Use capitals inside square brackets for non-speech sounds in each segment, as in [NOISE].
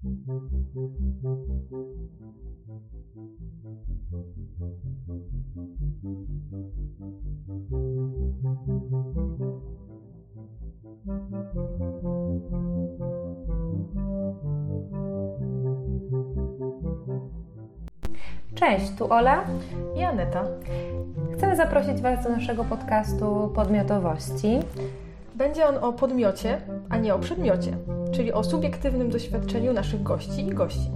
Cześć, tu Ola i Aneta. Chcemy zaprosić Was do naszego podcastu Podmiotowości. Będzie on o podmiocie, a nie o przedmiocie, czyli o subiektywnym doświadczeniu naszych gości i gości.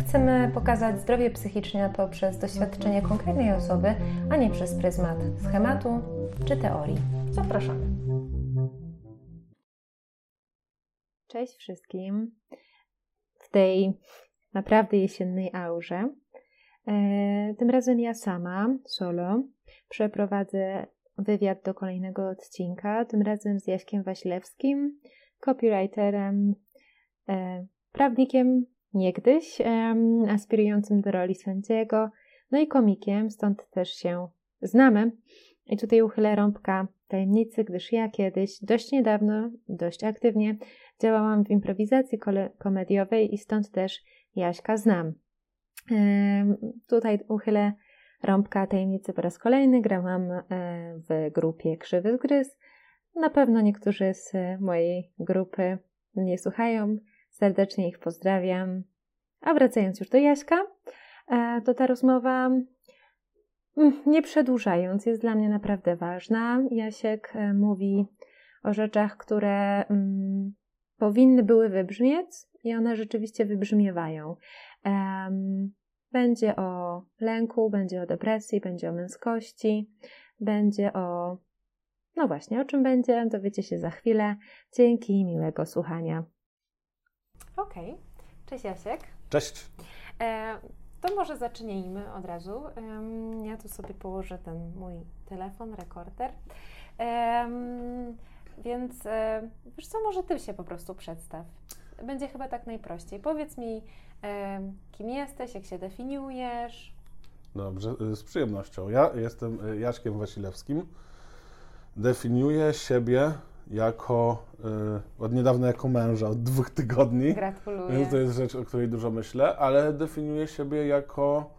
Chcemy pokazać zdrowie psychiczne poprzez doświadczenie konkretnej osoby, a nie przez pryzmat schematu czy teorii. Zapraszamy. Cześć wszystkim. W tej naprawdę jesiennej aurze E, tym razem ja sama, solo, przeprowadzę wywiad do kolejnego odcinka, tym razem z Jaśkiem Waślewskim, copywriterem, e, prawnikiem niegdyś, aspirującym do roli sędziego, no i komikiem, stąd też się znamy. I tutaj uchylę rąbka tajemnicy, gdyż ja kiedyś, dość niedawno, dość aktywnie działałam w improwizacji komediowej i stąd też Jaśka znam. Tutaj uchylę rąbka tajemnicy po raz kolejny. Grałam e, w grupie Krzywy Zgryz. Na pewno niektórzy z mojej grupy mnie słuchają. Serdecznie ich pozdrawiam. A wracając już do Jaśka, e, to ta rozmowa, mm, nie przedłużając, jest dla mnie naprawdę ważna. Jasiek e, mówi o rzeczach, które mm, powinny były wybrzmieć i one rzeczywiście wybrzmiewają. Będzie o lęku, będzie o depresji, będzie o męskości, będzie o. No właśnie, o czym będzie, dowiecie się za chwilę. Dzięki i miłego słuchania. Okej. Okay. Cześć Jasiek. Cześć. E, to może zacznijmy od razu. ja tu sobie położę ten mój telefon, rekorder. więc e, wiesz co, może Ty się po prostu przedstaw będzie chyba tak najprościej. Powiedz mi, kim jesteś, jak się definiujesz? Dobrze, y, z przyjemnością. Ja jestem y, Jaśkiem Wasilewskim. Definiuję siebie jako, od niedawna jako męża, od dwóch tygodni. Gratuluję. Więc to jest rzecz, o której dużo myślę, ale definiuję siebie jako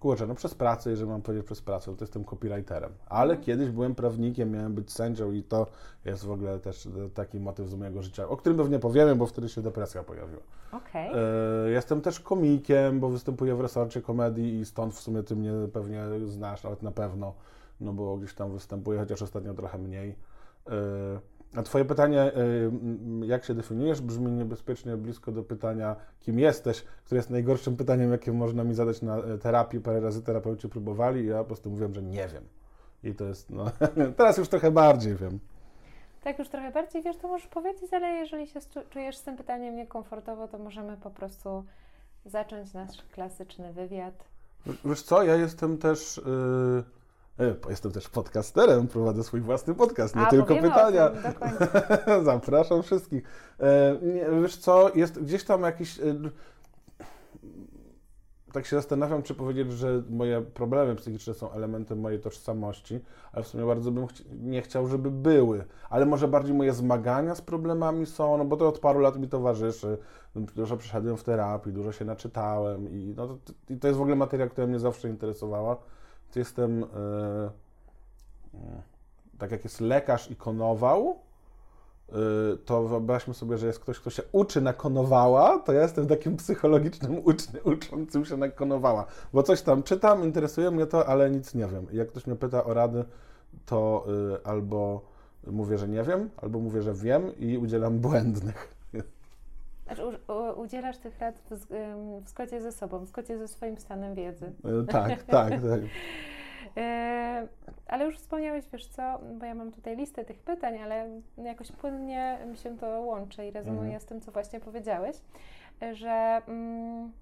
kurczę, no przez pracę, jeżeli mam powiedzieć przez pracę, to jestem copywriterem. Ale mhm. kiedyś byłem prawnikiem, miałem być sędzią i to jest w ogóle też taki motyw z mojego życia, o którym pewnie powiemy, bo wtedy się depresja pojawiła. Okay. E, jestem też komikiem, bo występuję w resorcie komedii i stąd w sumie ty mnie pewnie znasz, nawet na pewno, no bo gdzieś tam występuję, chociaż ostatnio trochę mniej. E, a Twoje pytanie, y, jak się definiujesz, brzmi niebezpiecznie blisko do pytania, kim jesteś, które jest najgorszym pytaniem, jakie można mi zadać na e, terapii. Parę razy terapeuci próbowali i ja po prostu mówiłem, że nie wiem. I to jest, no, [LAUGHS] teraz już trochę bardziej wiem. Tak, już trochę bardziej wiesz, to możesz powiedzieć, ale jeżeli się czujesz z tym pytaniem niekomfortowo, to możemy po prostu zacząć nasz klasyczny wywiad. Wiesz co, ja jestem też... Yy jestem też podcasterem, prowadzę swój własny podcast, nie A, tylko pytania. Tym, [LAUGHS] Zapraszam wszystkich. E, wiesz co, jest gdzieś tam jakiś. E, tak się zastanawiam, czy powiedzieć, że moje problemy psychiczne są elementem mojej tożsamości, ale w sumie bardzo bym nie chciał, żeby były. Ale może bardziej moje zmagania z problemami są, no bo to od paru lat mi towarzyszy. Dużo przeszedłem w terapii, dużo się naczytałem i, no to, i to jest w ogóle materia, która mnie zawsze interesowała jestem, e, tak jak jest lekarz i konował, e, to wyobraźmy sobie, że jest ktoś, kto się uczy na konowała, to ja jestem takim psychologicznym uczny, uczącym się na konowała. Bo coś tam czytam, interesuje mnie to, ale nic nie wiem. Jak ktoś mnie pyta o rady, to e, albo mówię, że nie wiem, albo mówię, że wiem i udzielam błędnych. Znaczy, u, udzielasz tych rad w, w zgodzie ze sobą, w zgodzie ze swoim stanem wiedzy. E, tak, [LAUGHS] tak, tak. E, ale już wspomniałeś, wiesz co, bo ja mam tutaj listę tych pytań, ale jakoś płynnie mi się to łączy i rezonuje mhm. z tym, co właśnie powiedziałeś, że, mm,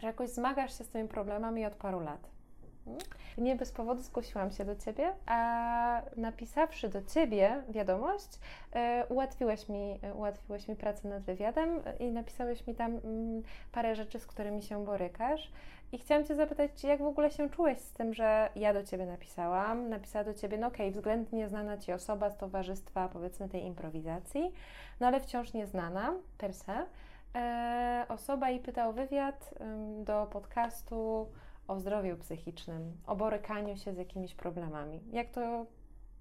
że jakoś zmagasz się z tymi problemami od paru lat. Nie bez powodu zgłosiłam się do Ciebie, a napisawszy do Ciebie wiadomość, e, ułatwiłeś mi, e, ułatwiłeś mi pracę nad wywiadem i napisałeś mi tam mm, parę rzeczy, z którymi się borykasz. I chciałam Cię zapytać, jak w ogóle się czułeś z tym, że ja do Ciebie napisałam, napisała do Ciebie, no okej, okay, względnie znana Ci osoba z towarzystwa, powiedzmy, tej improwizacji, no ale wciąż nieznana per se, e, osoba i pytał wywiad do podcastu o zdrowiu psychicznym, o borykaniu się z jakimiś problemami. Jak to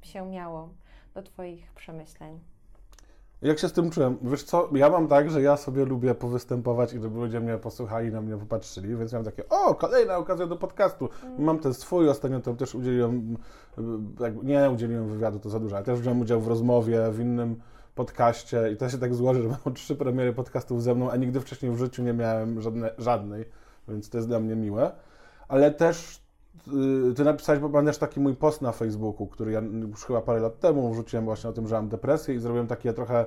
się miało do Twoich przemyśleń? Jak się z tym czułem? Wiesz co, ja mam tak, że ja sobie lubię powystępować i żeby ludzie mnie posłuchali, na mnie popatrzyli, więc miałem takie, o, kolejna okazja do podcastu. Mm. Mam ten swój, ostatnio to też udzieliłem, nie udzieliłem wywiadu, to za dużo, ale też wziąłem udział w rozmowie, w innym podcaście i to się tak złoży, że mam trzy premiery podcastów ze mną, a nigdy wcześniej w życiu nie miałem żadne, żadnej, więc to jest dla mnie miłe ale też y, ty napisałeś, bo pamiętasz taki mój post na Facebooku, który ja już chyba parę lat temu wrzuciłem właśnie o tym, że mam depresję i zrobiłem takie trochę e,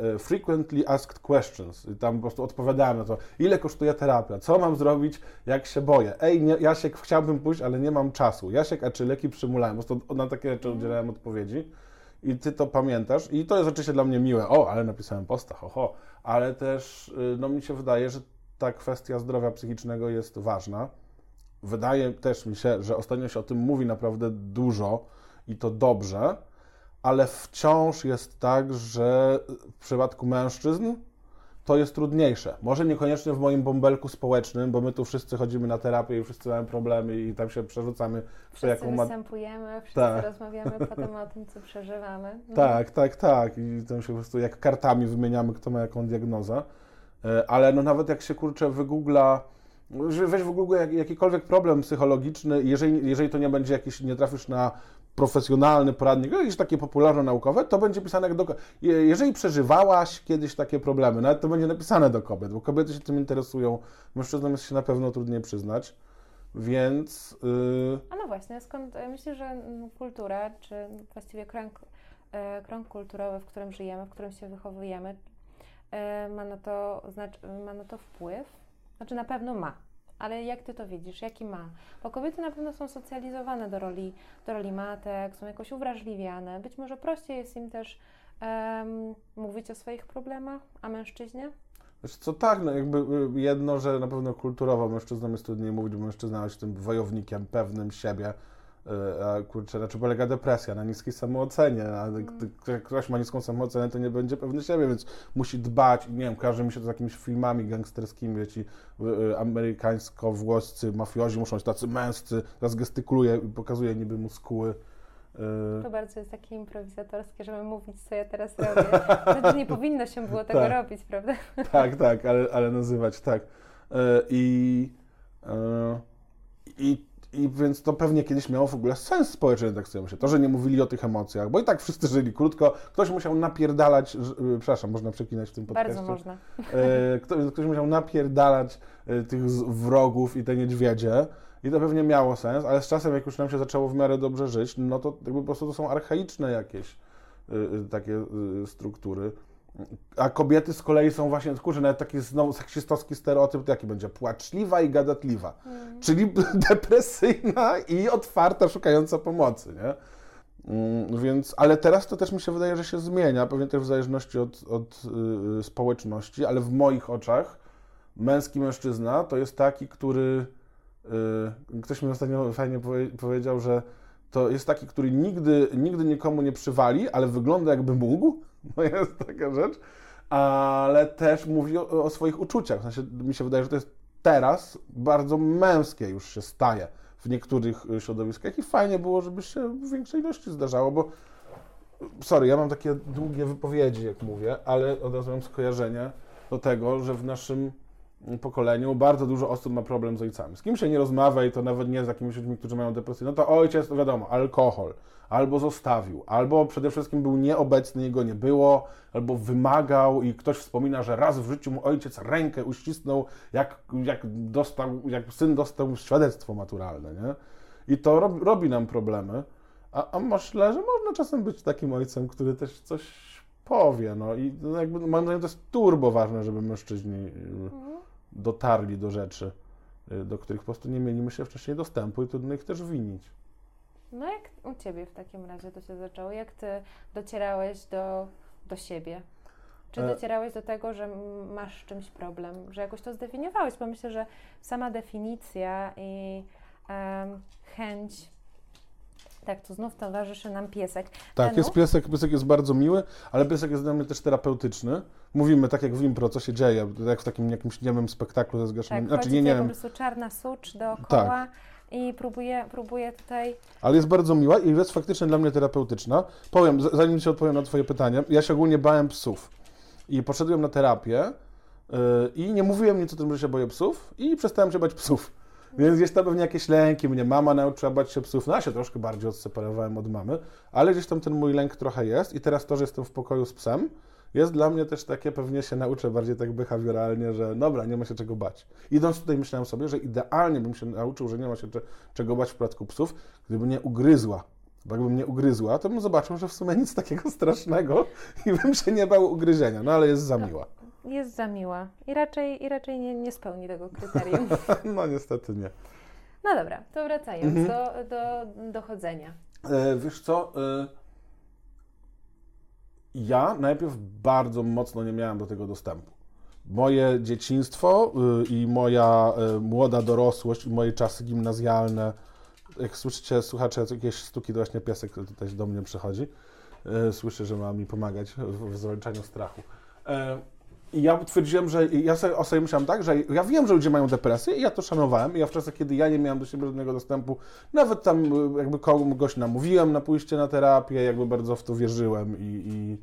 e, frequently asked questions. I tam po prostu odpowiadałem na to, ile kosztuje terapia, co mam zrobić, jak się boję. Ej, nie, Jasiek, chciałbym pójść, ale nie mam czasu. Jasiek, a czy leki przymulałem? Po prostu na takie rzeczy udzielałem odpowiedzi. I ty to pamiętasz. I to jest oczywiście dla mnie miłe. O, ale napisałem posta, ho, ho. Ale też, y, no mi się wydaje, że ta kwestia zdrowia psychicznego jest ważna wydaje też mi się, że ostatnio się o tym mówi naprawdę dużo i to dobrze, ale wciąż jest tak, że w przypadku mężczyzn to jest trudniejsze. Może niekoniecznie w moim bąbelku społecznym, bo my tu wszyscy chodzimy na terapię i wszyscy mamy problemy i tam się przerzucamy. Wszyscy jaką występujemy, wszyscy tak. rozmawiamy [LAUGHS] potem o tym, co przeżywamy. Mhm. Tak, tak, tak. I tam się po prostu jak kartami wymieniamy, kto ma jaką diagnozę. E, ale no nawet jak się kurczę wygoogla weź w ogóle jak, jakikolwiek problem psychologiczny, jeżeli, jeżeli to nie będzie jakiś, nie trafisz na profesjonalny poradnik, jakieś takie popularno-naukowe, to będzie pisane jak do... Jeżeli przeżywałaś kiedyś takie problemy, nawet to będzie napisane do kobiet, bo kobiety się tym interesują, mężczyznom jest się na pewno trudniej przyznać, więc... Yy... A no właśnie, skąd myślę, że kultura, czy właściwie krąg, e, krąg kulturowy, w którym żyjemy, w którym się wychowujemy, e, ma na to, ma na to wpływ, znaczy na pewno ma, ale jak ty to widzisz? Jaki ma? Bo kobiety na pewno są socjalizowane do roli, do roli matek, są jakoś uwrażliwiane. Być może prościej jest im też um, mówić o swoich problemach, a mężczyźnie? Znaczy, co tak, no jakby y, jedno, że na pewno kulturowo mężczyznom jest trudniej mówić, bo mężczyzna jest tym wojownikiem pewnym siebie, a kurczę, na czym polega depresja? Na niskiej samoocenie. A gdy ktoś ma niską samoocenę, to nie będzie pewny siebie, więc musi dbać. Nie wiem, kojarzy mi się to z jakimiś filmami gangsterskimi, ci e, amerykańsko-włoscy mafiozi muszą być tacy męscy, teraz gestykuluje i pokazuje niby muskuły. E, to bardzo jest takie improwizatorskie, żeby mówić, co ja teraz robię. Znaczy nie powinno się było tego tak. robić, prawda? Tak, tak, ale, ale nazywać tak. I, i i więc to pewnie kiedyś miało w ogóle sens społeczny, tak sobie myślę. To, że nie mówili o tych emocjach, bo i tak wszyscy żyli krótko. Ktoś musiał napierdalać, że, przepraszam, można przekinać w tym podcaście. Bardzo można. E, ktoś, ktoś musiał napierdalać e, tych wrogów i te niedźwiedzie. I to pewnie miało sens, ale z czasem, jak już nam się zaczęło w miarę dobrze żyć, no to jakby po prostu to są archaiczne jakieś y, y, takie y, struktury. A kobiety z kolei są właśnie, kurczę, nawet taki znowu seksistowski stereotyp, to jaki będzie? Płaczliwa i gadatliwa. Mm. Czyli [LAUGHS] depresyjna i otwarta, szukająca pomocy, nie? Mm, więc, ale teraz to też mi się wydaje, że się zmienia, pewnie też w zależności od, od yy, społeczności, ale w moich oczach męski mężczyzna to jest taki, który yy, ktoś mi ostatnio fajnie powie, powiedział, że to jest taki, który nigdy, nigdy nikomu nie przywali, ale wygląda jakby mógł, [LAUGHS] no jest taka rzecz, ale też mówi o, o swoich uczuciach. W sensie, mi się wydaje, że to jest teraz bardzo męskie już się staje w niektórych środowiskach i fajnie było, żeby się w większej ilości zdarzało, bo sorry, ja mam takie długie wypowiedzi, jak mówię, ale od razu mam skojarzenie do tego, że w naszym pokoleniu bardzo dużo osób ma problem z ojcami. Z kim się nie rozmawia i to nawet nie z jakimiś ludźmi, którzy mają depresję, no to ojciec, to wiadomo, alkohol, albo zostawił, albo przede wszystkim był nieobecny, jego nie było, albo wymagał i ktoś wspomina, że raz w życiu mu ojciec rękę uścisnął, jak, jak, dostał, jak syn dostał świadectwo maturalne, nie? I to robi, robi nam problemy. A, a myślę, że można czasem być takim ojcem, który też coś powie, no i no jakby, mam nadzieję, to jest turbo ważne, żeby mężczyźni mhm dotarli do rzeczy. y, do których po prostu nie mieliśmy się wcześniej dostępu i trudno ich też winić. No jak u Ciebie w takim razie to się zaczęło? Jak Ty docierałeś do, do siebie? Czy E- docierałeś do tego, że masz z czymś problem, że jakoś to zdefiniowałeś? Bo myślę, że sama definicja i em, chęć, tak, tu znów towarzyszy nam piesek. Tak, jest piesek, piesek jest bardzo miły, ale piesek jest dla mnie też terapeutyczny. Mówimy tak jak w impro, co się dzieje, jak w takim jakimś niemym spektaklu ze Tak, znaczy nie, tutaj nie po prostu czarna sucz dookoła Tak. i próbuje, próbuje tutaj... ale jest bardzo miła i jest faktycznie dla mnie terapeutyczna. Powiem, zanim Ci odpowiem na Twoje pytanie, ja się ogólnie bałem psów i poszedłem na terapię yy, i nie mówiłem nic o tym, że się boję psów i przestałem się bać psów. Więc gdzieś tam pewnie jakieś lęki, mnie mama nauczyła bać się psów, no ja się troszkę bardziej odseparowałem od mamy, ale gdzieś tam ten mój lęk trochę jest i teraz to, że jestem w pokoju z psem, jest dla mnie też takie, pewnie się nauczę bardziej tak behawioralnie, że dobra, nie ma się czego bać. Idąc tutaj myślałem sobie, że idealnie bym się nauczył, że nie ma się cze- czego bać w przypadku psów, gdyby mnie ugryzła. Bo jakby mnie ugryzła, to bym zobaczył, że w sumie nic takiego [LAUGHS] strasznego i bym się nie bał ugryzienia, no ale jest za miła. Jest za miła i raczej, i raczej nie, nie spełni tego kryterium. [LAUGHS] No niestety nie. No dobra, to wracając Mhm. do, do dochodzenia. E, wiesz co? E, ja najpierw bardzo mocno nie miałem do tego dostępu. Moje dzieciństwo y, i moja y, młoda dorosłość, i moje czasy gimnazjalne, jak słyszycie, słuchacze, jakieś stuki, to właśnie piesek tutaj do mnie przychodzi. E, Słyszę, że ma mi pomagać w, w zwalczaniu strachu. E, I ja twierdziłem, że ja sobie, o sobie myślałem tak, że ja wiem, że ludzie mają depresję i ja to szanowałem. I ja w czasach, kiedy ja nie miałem do siebie żadnego dostępu, nawet tam jakby kogoś namówiłem na pójście na terapię, jakby bardzo w to wierzyłem i, i,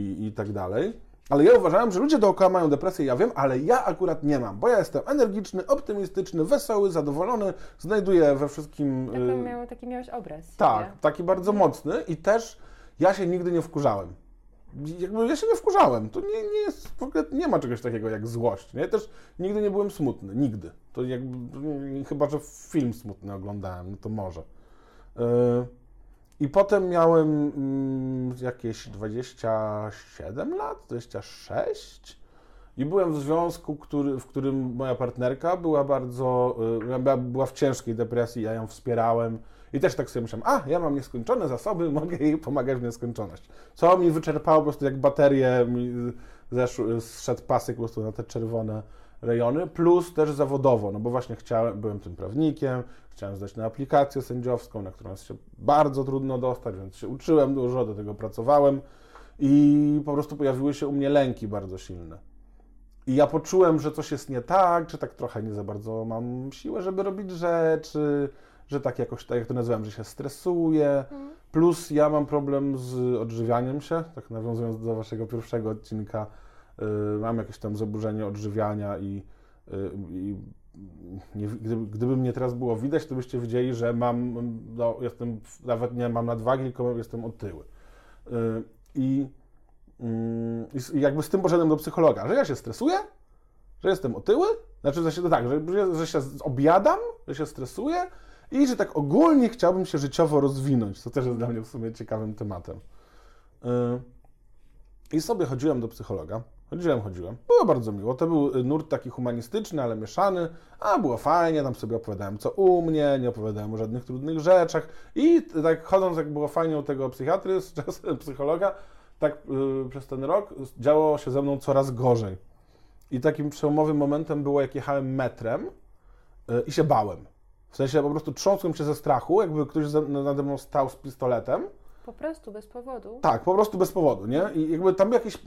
i, i tak dalej. Ale ja uważałem, że ludzie dookoła mają depresję, ja wiem, ale ja akurat nie mam, bo ja jestem energiczny, optymistyczny, wesoły, zadowolony, znajduję we wszystkim... Taki, y, miał, taki miałeś obraz. tak, taki bardzo mocny i też ja się nigdy nie wkurzałem. Jakby ja się nie wkurzałem. To nie, nie jest, w ogóle nie ma czegoś takiego jak złość. Nie? Też nigdy nie byłem smutny, nigdy. To jakby, chyba, że film smutny oglądałem, no to może. Yy, I potem miałem mm, jakieś 27 lat, 26 i byłem w związku, który, w którym moja partnerka była bardzo, y, była, była w ciężkiej depresji, ja ją wspierałem i też tak sobie myślałem, a ja mam nieskończone zasoby, [LAUGHS] mogę jej pomagać w nieskończoność. Co mi wyczerpało po prostu jak baterie, mi zeszł, zszedł pasek po prostu na te czerwone rejony, plus też zawodowo, no bo właśnie chciałem, byłem tym prawnikiem, chciałem zdać na aplikację sędziowską, na którą się bardzo trudno dostać, więc się uczyłem dużo, do tego pracowałem i po prostu pojawiły się u mnie lęki bardzo silne. I ja poczułem, że coś jest nie tak, czy tak trochę nie za bardzo mam siłę, żeby robić rzeczy, że tak jakoś, tak jak to nazywałem, że się stresuję. Plus ja mam problem z odżywianiem się, tak nawiązując do waszego pierwszego odcinka, yy, mam jakieś tam zaburzenie odżywiania i, yy, i nie, gdyby, gdyby mnie teraz było widać, to byście widzieli, że mam, no, jestem, nawet nie mam nadwagi, tylko jestem otyły. Yy, I Mm, I jakby z tym poszedłem do psychologa, że ja się stresuję, że jestem otyły, znaczy w sensie to tak, że, że- że się objadam, że się stresuję i że tak ogólnie chciałbym się życiowo rozwinąć, co też jest dla mnie w sumie ciekawym tematem. Yy, I sobie chodziłem do psychologa. Chodziłem, chodziłem. Było bardzo miło. To był y, nurt taki humanistyczny, ale mieszany. A było fajnie, tam sobie opowiadałem co u mnie, nie opowiadałem o żadnych trudnych rzeczach. I tak chodząc, jak było fajnie u tego psychiatry, z czasem psychologa, tak y, przez ten rok działo się ze mną coraz gorzej. I takim przełomowym momentem było, jak jechałem metrem y, i się bałem. W sensie po prostu trząsłem się ze strachu, jakby ktoś nade mną stał z pistoletem. Po prostu, bez powodu. Tak, po prostu bez powodu, nie? I jakby tam jakieś,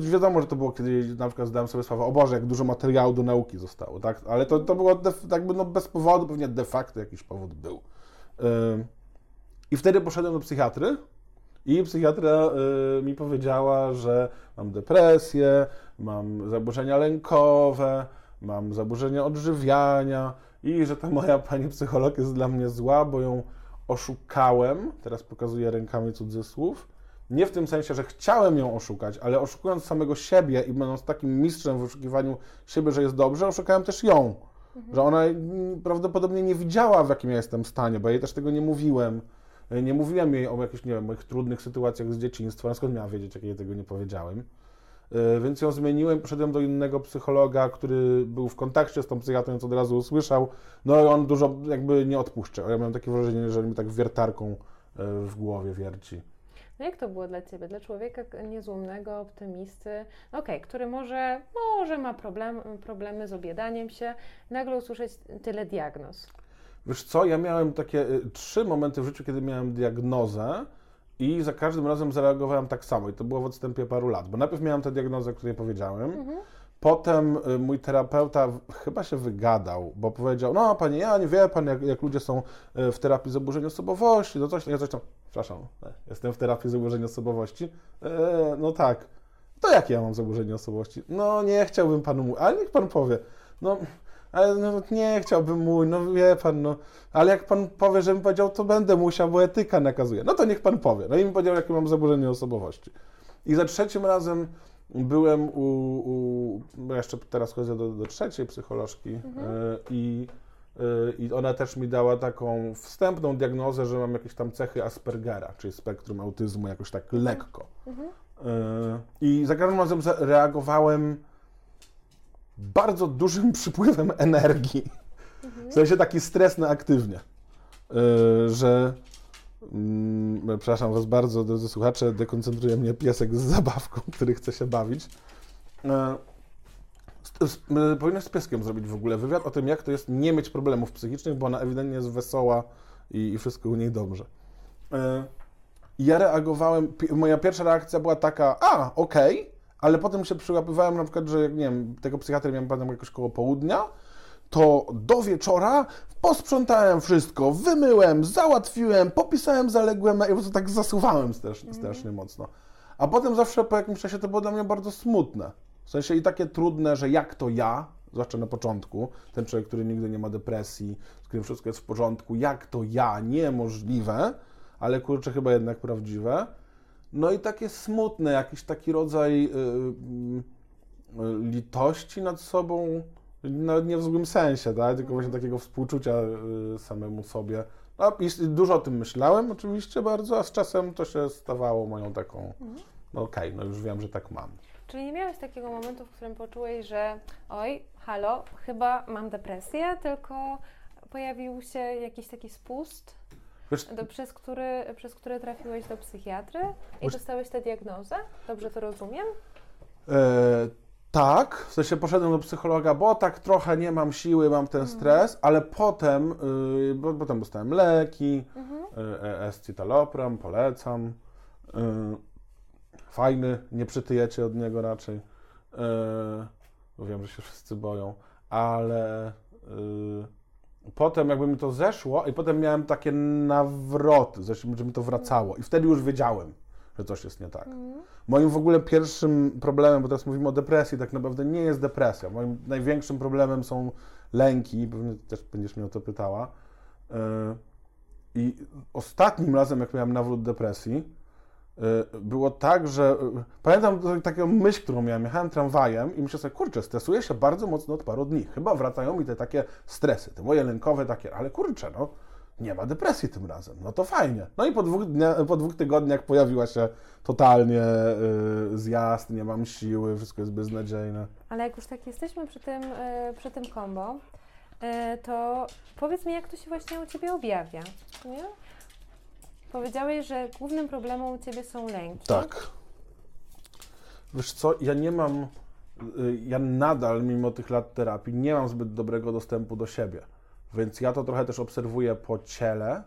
wiadomo, że to było, kiedy na przykład zdałem sobie sprawę, o Boże, jak dużo materiału do nauki zostało, tak? Ale to, to było de, jakby no bez powodu, pewnie de facto jakiś powód był. I wtedy poszedłem do psychiatry i psychiatra y, mi powiedziała, że mam depresję, mam zaburzenia lękowe, mam zaburzenia odżywiania i że ta moja pani psycholog jest dla mnie zła, bo ją oszukałem, teraz pokazuję rękami cudzysłów, nie w tym sensie, że chciałem ją oszukać, ale oszukując samego siebie i będąc takim mistrzem w oszukiwaniu siebie, że jest dobrze, oszukałem też ją. Że ona prawdopodobnie nie widziała, w jakim ja jestem stanie, bo ja jej też tego nie mówiłem. Nie mówiłem jej o jakichś, nie wiem, moich trudnych sytuacjach z dzieciństwa. Skąd miała wiedzieć, jak jej tego nie powiedziałem? Y, Więc ją zmieniłem, poszedłem do innego psychologa, który był w kontakcie z tą psychiatrą, więc od razu usłyszał. No i on dużo jakby nie odpuszczał. Ja miałem takie wrażenie, że mi tak wiertarką y, w głowie wierci. No jak to było dla Ciebie? Dla człowieka niezłomnego, optymisty, no okej, który może, może ma problem, problemy z objadaniem się, nagle usłyszeć tyle diagnoz. Wiesz co, ja miałem takie y, trzy momenty w życiu, kiedy miałem diagnozę i za każdym razem zareagowałem tak samo. I to było w odstępie paru lat, bo najpierw miałem tę diagnozę, o której powiedziałem, potem y, mój terapeuta chyba się wygadał, bo powiedział, no panie ja nie wie pan, jak, jak ludzie są y, w terapii zaburzeń osobowości, no coś, ja coś tam, przepraszam, e, jestem w terapii zaburzeń osobowości, e, no tak, to jakie ja mam zaburzenie osobowości? No nie chciałbym panu mówić, ale niech pan powie, no... Ale no, nie chciałbym mój, no wie pan, no. Ale jak pan powie, żebym powiedział, to będę musiał, bo etyka nakazuje. No to niech pan powie. No i mi powiedział, jakie mam zaburzenie osobowości. I za trzecim razem byłem u, u jeszcze teraz chodzę do, do trzeciej psycholożki y, i, y, i ona też mi dała taką wstępną diagnozę, że mam jakieś tam cechy Aspergera, czyli spektrum autyzmu jakoś tak lekko. Y, I za każdym razem zareagowałem bardzo dużym [LAUGHS] przypływem energii. W sensie taki stres na aktywnie. Yy, że. Mm, przepraszam Was bardzo, drodzy słuchacze, dekoncentruje mnie piesek z zabawką, [LAUGHS] który chce się bawić. Z, yy, powinnaś z pieskiem zrobić w ogóle wywiad o tym, jak to jest nie mieć problemów psychicznych, bo ona ewidentnie jest wesoła i, wszystko u niej dobrze. Ja reagowałem, moja pierwsza reakcja była taka, a, okej, ale potem się przyłapywałem na przykład, że jak, nie wiem, tego psychiatry miałem pamiętam jakoś koło południa, to do wieczora posprzątałem wszystko, wymyłem, załatwiłem, popisałem zaległe maile, po prostu tak zasuwałem strasznie, strasznie mocno. A potem zawsze po jakimś czasie to było dla mnie bardzo smutne. W sensie i takie trudne, że jak to ja, zwłaszcza na początku, ten człowiek, który nigdy nie ma depresji, z którym wszystko jest w porządku, jak to ja, niemożliwe, ale kurczę, chyba jednak prawdziwe. No i takie smutne, jakiś taki rodzaj y, y, y, litości nad sobą, nawet nie w złym sensie, tak? tylko właśnie takiego współczucia samemu sobie. No, dużo o tym myślałem oczywiście bardzo, a z czasem to się stawało moją taką, no okej, no już wiem, że tak mam. Czyli nie miałeś takiego momentu, w którym poczułeś, że oj, halo, chyba mam depresję, tylko pojawił się jakiś taki spust, Wiesz, do, przez, który, przez który trafiłeś do psychiatry i Wiesz- dostałeś tę diagnozę? Dobrze to rozumiem? E, tak, w sensie poszedłem do psychologa, bo tak trochę nie mam siły, mam ten stres, ale potem, y, bo potem dostałem leki, y, escitalopram, polecam. Y, fajny, nie przytyjecie od niego raczej. Y, bo wiem, że się wszyscy boją, ale y, potem jakby mi to zeszło i potem miałem takie nawroty, że że mi to wracało i wtedy już wiedziałem, że coś jest nie tak. Moim w ogóle pierwszym problemem, bo teraz mówimy o depresji, tak naprawdę nie jest depresja. Moim największym problemem są lęki, pewnie też będziesz mnie o to pytała. Yy, I ostatnim razem, jak miałem nawrót depresji, było tak, że yy, pamiętam taką myśl, którą miałem. Jechałem tramwajem i myślę sobie, kurczę, stresuję się bardzo mocno od paru dni. Chyba wracają mi te takie stresy, te moje lękowe takie, ale kurczę, no nie ma depresji tym razem. No to fajnie. No i po dwóch, dnia, po dwóch tygodniach pojawiła się totalnie y, zjazd, nie mam siły, wszystko jest beznadziejne. Ale jak już tak jesteśmy przy tym, e, przy tym kombo, e, to powiedz mi, jak to się właśnie u Ciebie objawia, nie? Powiedziałeś, że głównym problemem u Ciebie są lęki. Tak. Wiesz co, ja nie mam, y, ja nadal, mimo tych lat terapii, nie mam zbyt dobrego dostępu do siebie. Więc ja to trochę też obserwuję po ciele,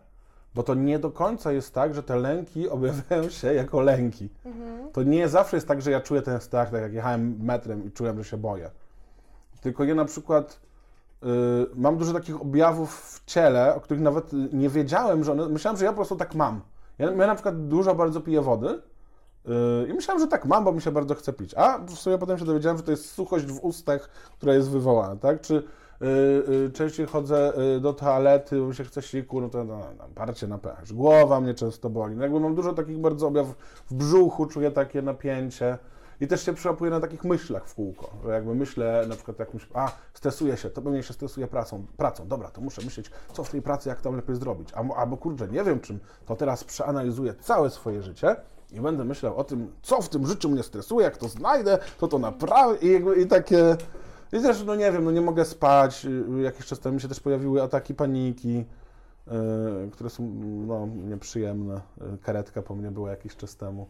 bo to nie do końca jest tak, że te lęki [LAUGHS] objawiają się jako lęki. To nie zawsze jest tak, że ja czuję ten strach, tak jak jechałem metrem i czułem, że się boję. Tylko ja na przykład mam dużo takich objawów w ciele, o których nawet y, nie wiedziałem, że one. Myślałem, że ja po prostu tak mam. Ja, ja na przykład dużo bardzo piję wody y, i myślałem, że tak mam, bo mi się bardzo chce pić. A w sumie potem się dowiedziałem, że to jest suchość w ustach, która jest wywołana, tak? Czy y, y, częściej chodzę y, do toalety, bo mi się chce siku, no to no, no, parcie na pH. Głowa mnie często boli. No jakby mam dużo takich bardzo objawów w brzuchu, czuję takie napięcie. I też się przyłapuję na takich myślach w kółko, że jakby myślę na przykład jakimś, a stresuję się, to pewnie się stresuje pracą, pracą, dobra, to muszę myśleć, co w tej pracy, jak tam lepiej zrobić, albo, albo kurczę, nie wiem czym, to teraz przeanalizuję całe swoje życie i będę myślał o tym, co w tym życiu mnie stresuje, jak to znajdę, to to naprawię i, jakby, i takie... I też, no nie wiem, no nie mogę spać, jakiś czas temu mi się też pojawiły ataki paniki, y, które są, no, nieprzyjemne. Y, Karetka po mnie była jakiś czas temu.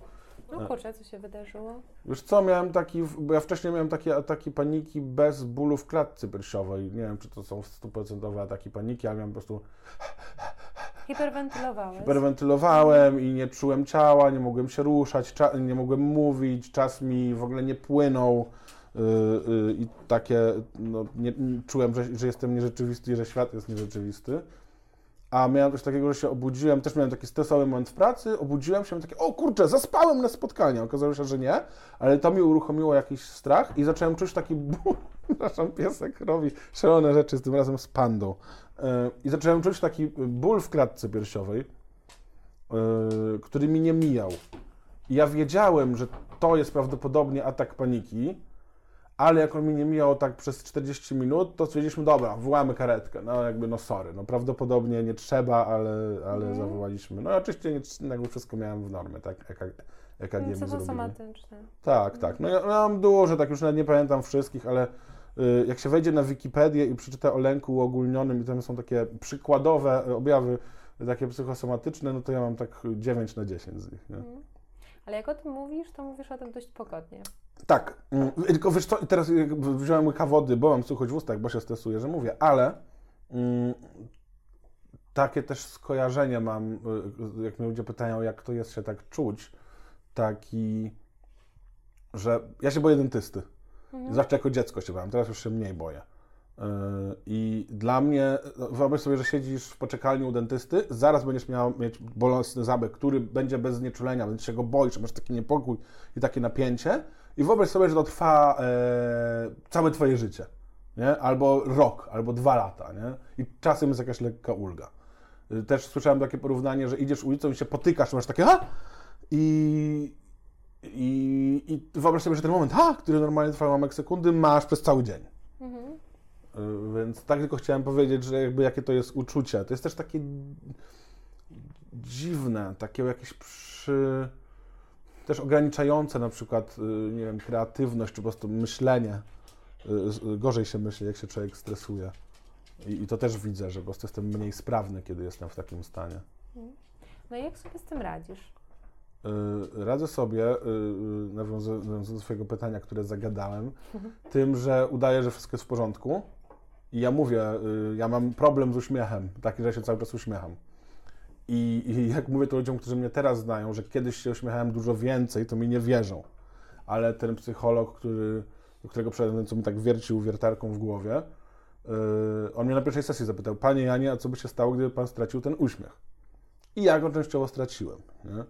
No kurczę, co się wydarzyło? Wiesz co, miałem taki, bo ja wcześniej miałem takie ataki paniki bez bólu w klatce piersiowej. Nie wiem, czy to są stuprocentowe ataki paniki, ale miałem po prostu Hiperwentylowałeś. hiperwentylowałem i nie czułem ciała, nie mogłem się ruszać, nie mogłem mówić, czas mi w ogóle nie płynął yy, yy, i takie, no, nie, nie, czułem, że, że jestem nierzeczywisty i że świat jest nierzeczywisty. A miałem coś takiego, że się obudziłem, też miałem taki stresowy moment w pracy, obudziłem się, takie, o kurczę, zaspałem na spotkanie. Okazało się, że nie, ale to mi uruchomiło jakiś strach i zacząłem czuć taki [LAUGHS] ból. Przepraszam, piesek robi szalone rzeczy, z tym razem z pandą. Yy, I zacząłem czuć taki ból w klatce piersiowej, yy, który mi nie mijał. I ja wiedziałem, że to jest prawdopodobnie atak paniki, ale jak on mi nie mijał tak przez 40 minut, to stwierdziliśmy, dobra, wołamy karetkę. No jakby, no sorry, no prawdopodobnie nie trzeba, ale, ale Mhm. zawołaliśmy. No oczywiście nie, jakby wszystko miałem w normie, tak? EKG, EKG zrobili. Psychosomatyczne. Tak, tak. No ja, ja mam dużo, tak już nawet nie pamiętam wszystkich, ale y, jak się wejdzie na Wikipedię i przeczyta o lęku uogólnionym i tam są takie przykładowe objawy y, takie psychosomatyczne, no to ja mam tak 9 na 10 z nich. Nie? Mhm. Ale jak o tym mówisz, to mówisz o tym dość pogodnie. Tak, mm, tylko wiesz co, teraz jakby wziąłem łyka wody, bo mam suchość w ustach, bo się stresuję, że mówię, ale mm, takie też skojarzenie mam, y, jak mnie ludzie pytają, jak to jest się tak czuć, taki, że ja się boję dentysty. Mhm. Zawsze jako dziecko się bałem, teraz już się mniej boję. Yy, I dla mnie, no, wyobraź sobie, że siedzisz w poczekalni u dentysty, zaraz będziesz miał mieć bolesny zabieg, który będzie bez znieczulenia, więc się go boisz, masz taki niepokój i takie napięcie. I wyobraź sobie, że to trwa e, całe twoje życie, nie? Albo rok, albo dwa lata, nie? I czasem jest jakaś lekka ulga. Y, Też słyszałem takie porównanie, że idziesz ulicą i się potykasz, masz takie ha! I, i, I wyobraź sobie, że ten moment, ha, który normalnie trwa ułamek sekundy, masz przez cały dzień. Mhm. Y, Więc tak tylko chciałem powiedzieć, że jakby jakie to jest uczucie. To jest też takie dziwne, takie jakieś przy... też ograniczające na przykład, y, nie wiem, kreatywność, czy po prostu myślenie. Y, z- Gorzej się myśli, jak się człowiek stresuje. I, I to też widzę, że po prostu jestem mniej sprawny, kiedy jestem w takim stanie. No i jak sobie z tym radzisz? Y, Radzę sobie, y, y, nawiązując do Twojego pytania, które zagadałem, tym, że udaję, że wszystko jest w porządku. I ja mówię, y, ja mam problem z uśmiechem, taki, że się cały czas uśmiecham. I, I jak mówię to ludziom, którzy mnie teraz znają, że kiedyś się uśmiechałem dużo więcej, to mi nie wierzą. Ale ten psycholog, który, do którego przyszedłem, co mi tak wiercił wiertarką w głowie, y, on mnie na pierwszej sesji zapytał, Panie Janie, a co by się stało, gdyby Pan stracił ten uśmiech? I ja go częściowo straciłem. Nie?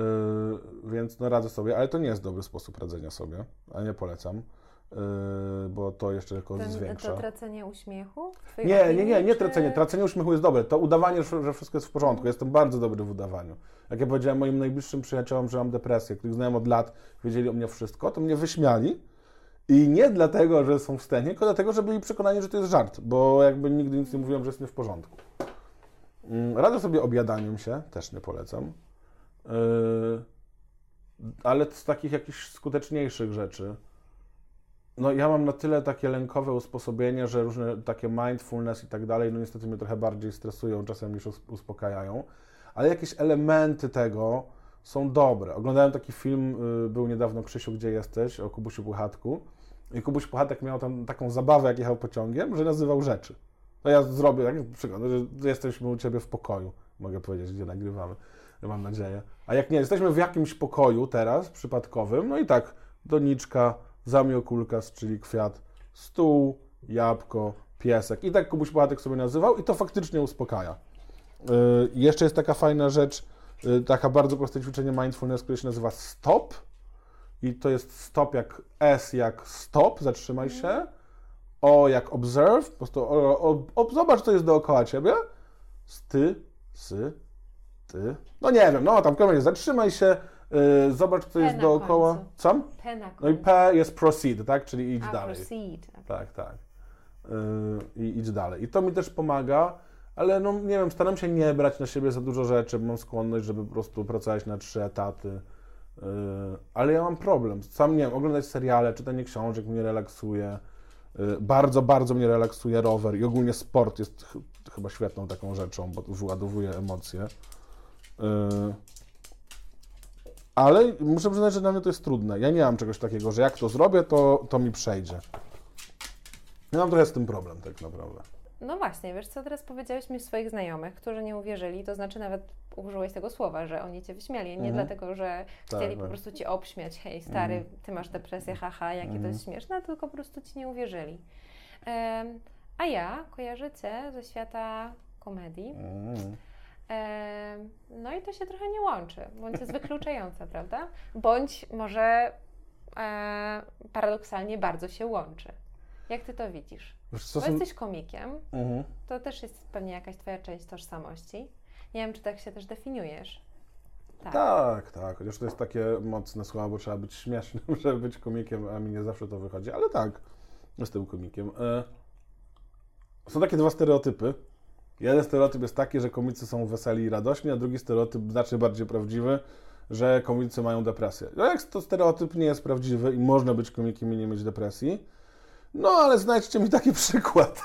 Yy, więc no radzę sobie, ale to nie jest dobry sposób radzenia sobie, a nie polecam, yy, bo to jeszcze tylko Ten, zwiększa. to tracenie uśmiechu? w Nie, nie, opinii, nie, nie czy- tracenie. Tracenie uśmiechu jest dobre. To udawanie, że wszystko jest w porządku. Jestem bardzo dobry w udawaniu. Jak ja powiedziałem moim najbliższym przyjaciołom, że mam depresję, których znałem od lat, wiedzieli o mnie wszystko, to mnie wyśmiali. I nie dlatego, że są wstępni, tylko dlatego, że byli przekonani, że to jest żart, bo jakby nigdy nic nie mówiłem, że jest nie w porządku. Mm, Radzę sobie objadaniem się, też nie polecam. Yy, ale z takich jakichś skuteczniejszych rzeczy. No ja mam na tyle takie lękowe usposobienie, że różne takie mindfulness i tak dalej, no niestety mnie trochę bardziej stresują czasem niż us- uspokajają, ale jakieś elementy tego są dobre. Oglądałem taki film, y, był niedawno Krzysiu, gdzie jesteś, o Kubusiu Puchatku i Kubuś Puchatek miał tam taką zabawę, jak jechał pociągiem, że nazywał rzeczy. To ja zrobię taki przykład, że jesteśmy u Ciebie w pokoju, mogę powiedzieć, gdzie nagrywamy, mam nadzieję. A jak nie, jesteśmy w jakimś pokoju teraz, przypadkowym, no i tak, doniczka, zamiokulkas, czyli kwiat, stół, jabłko, piesek. I tak Kubuś Puchatek sobie nazywał i to faktycznie uspokaja. Yy, jeszcze jest taka fajna rzecz, yy, taka bardzo proste ćwiczenie mindfulness, które się nazywa stop. I to jest stop jak S jak stop, zatrzymaj się. O jak observe, po prostu o, o, o, zobacz, co jest dookoła ciebie. Ty, sy, ty. No nie wiem, no tam kamień, zatrzymaj się, yy, zobacz, co P jest dookoła. końcu. Co? P na No i końcu. P jest proceed, tak? Czyli idź A, dalej. proceed. Tak, tak. Yy, I idź dalej. I to mi też pomaga, ale no nie wiem, staram się nie brać na siebie za dużo rzeczy, mam skłonność, żeby po prostu pracować na trzy etaty. Yy, ale ja mam problem. Sam nie wiem, oglądać seriale, czytanie książek mnie relaksuje. Bardzo, bardzo mnie relaksuje rower i ogólnie sport jest ch- chyba świetną taką rzeczą, bo wyładowuje emocje. Yy, ale muszę przyznać, że dla mnie to jest trudne. Ja nie mam czegoś takiego, że jak to zrobię, to, to mi przejdzie. Ja mam trochę z tym problem, tak naprawdę. No właśnie, wiesz co, teraz powiedziałeś mi swoich znajomych, którzy nie uwierzyli, to znaczy nawet użyłeś tego słowa, że oni Cię wyśmiali, nie Mhm. dlatego, że chcieli po tak. prostu Cię obśmiać, hej stary, Mhm. Ty masz depresję, haha, jakie to Mhm. jest śmieszne, tylko po prostu Ci nie uwierzyli. Em, a ja kojarzę Cię ze świata komedii, Mm. No i to się trochę nie łączy, bądź jest wykluczające, [LAUGHS] prawda? Bądź może e, paradoksalnie bardzo się łączy. Jak Ty to widzisz? Wiesz, Bo są... jesteś komikiem, Mhm. to też jest pewnie jakaś Twoja część tożsamości. Nie wiem, czy tak się też definiujesz. Tak. Tak, tak, chociaż to jest takie mocne słowo, bo trzeba być śmiesznym, [LAUGHS] żeby być komikiem, a mi nie zawsze to wychodzi, ale tak, jestem komikiem. E, Są takie dwa stereotypy. Jeden stereotyp jest taki, że komicy są weseli i radośni, a drugi stereotyp znacznie bardziej prawdziwy, że komicy mają depresję. No jak to stereotyp nie jest prawdziwy i można być komikiem i nie mieć depresji, no ale znajdźcie mi taki [LAUGHS] przykład.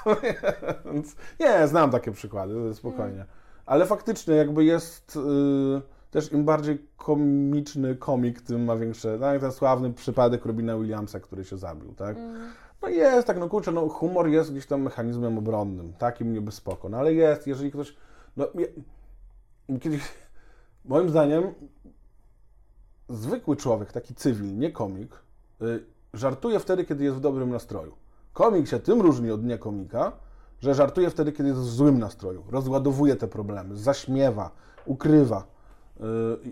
Nie, znam takie przykłady, spokojnie. Ale faktycznie jakby jest y, też im bardziej komiczny komik, tym ma większe, tak ten sławny przypadek Robina Williamsa, który się zabił, tak? Mm. No jest, tak, no kurczę, no humor jest gdzieś tam mechanizmem obronnym, takim niby spoko, no ale jest, jeżeli ktoś, no ja, kiedyś, moim zdaniem zwykły człowiek, taki cywil, nie komik, y, żartuje wtedy, kiedy jest w dobrym nastroju. Komik się tym różni od niekomika, że żartuje wtedy, kiedy jest w złym nastroju, rozładowuje te problemy, zaśmiewa, ukrywa. Y,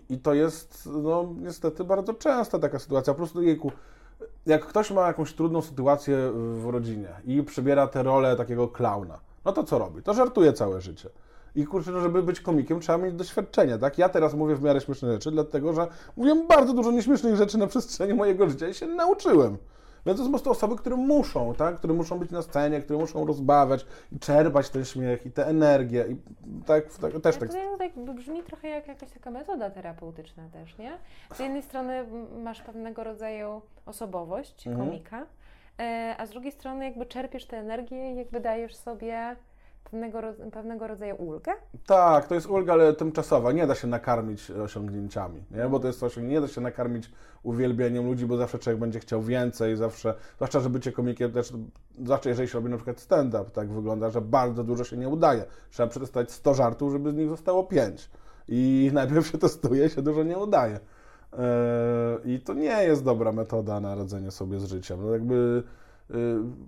I to jest, no niestety, bardzo częsta taka sytuacja. Po prostu, jejku, jak ktoś ma jakąś trudną sytuację w rodzinie i przybiera tę rolę takiego klauna, no to co robi? To żartuje całe życie. I kurczę, no, żeby być komikiem, trzeba mieć doświadczenie, tak? Ja teraz mówię w miarę śmieszne rzeczy, dlatego że mówiłem bardzo dużo nieśmiesznych rzeczy na przestrzeni mojego życia i się nauczyłem. Więc to są po prostu osoby, które muszą, tak? Które muszą być na scenie, które muszą rozbawiać i czerpać ten śmiech i tę energię i tak, tak też tak. to tak brzmi trochę jak jakaś taka metoda terapeutyczna też, nie? Z jednej strony masz pewnego rodzaju osobowość Mhm. komika, e, a z drugiej strony jakby czerpiesz tę energię i jakby dajesz sobie pewnego, pewnego rodzaju ulgę. Tak, to jest ulga, ale tymczasowa. Nie da się nakarmić osiągnięciami, nie? bo to jest osiągnięcie, nie da się nakarmić uwielbieniem ludzi, bo zawsze człowiek będzie chciał więcej, zawsze, zwłaszcza, że bycie komikiem też, zwłaszcza jeżeli się robi na przykład stand-up, tak wygląda, że bardzo dużo się nie udaje. Trzeba przetestować 100 żartów, żeby z nich zostało 5. I [LAUGHS] najpierw się testuje, się dużo nie udaje. Yy, I to nie jest dobra metoda na radzenie sobie z życiem. No jakby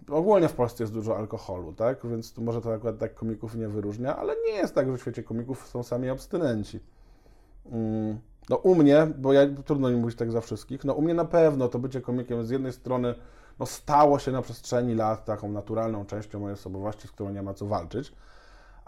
ogólnie w Polsce jest dużo alkoholu, tak? Więc tu może to akurat tak komików nie wyróżnia, ale nie jest tak, że w świecie komików są sami abstynenci. Mm, No u mnie, bo ja trudno mi mówić tak za wszystkich, no u mnie na pewno to bycie komikiem z jednej strony no stało się na przestrzeni lat taką naturalną częścią mojej osobowości, z którą nie ma co walczyć,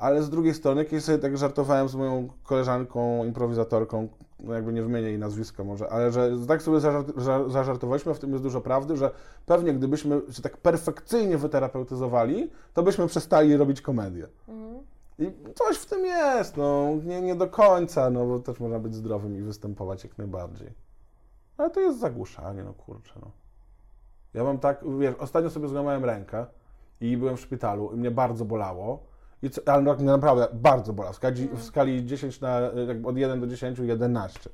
ale z drugiej strony, kiedyś sobie tak żartowałem z moją koleżanką, improwizatorką, no jakby nie wymienię jej nazwiska może, ale że tak sobie zażart, za- zażartowaliśmy, w tym jest dużo prawdy, że pewnie gdybyśmy się tak perfekcyjnie wyterapeutyzowali, to byśmy przestali robić komedię. Mhm. I coś w tym jest, no, nie, nie do końca, no, bo też można być zdrowym i występować jak najbardziej. Ale to jest zagłuszanie, no kurczę, no. Ja mam tak, wiesz, ostatnio sobie złamałem rękę i byłem w szpitalu i mnie bardzo bolało. Ale naprawdę bardzo bolało. W skali, w skali 10 na, od 1 do 10, 11.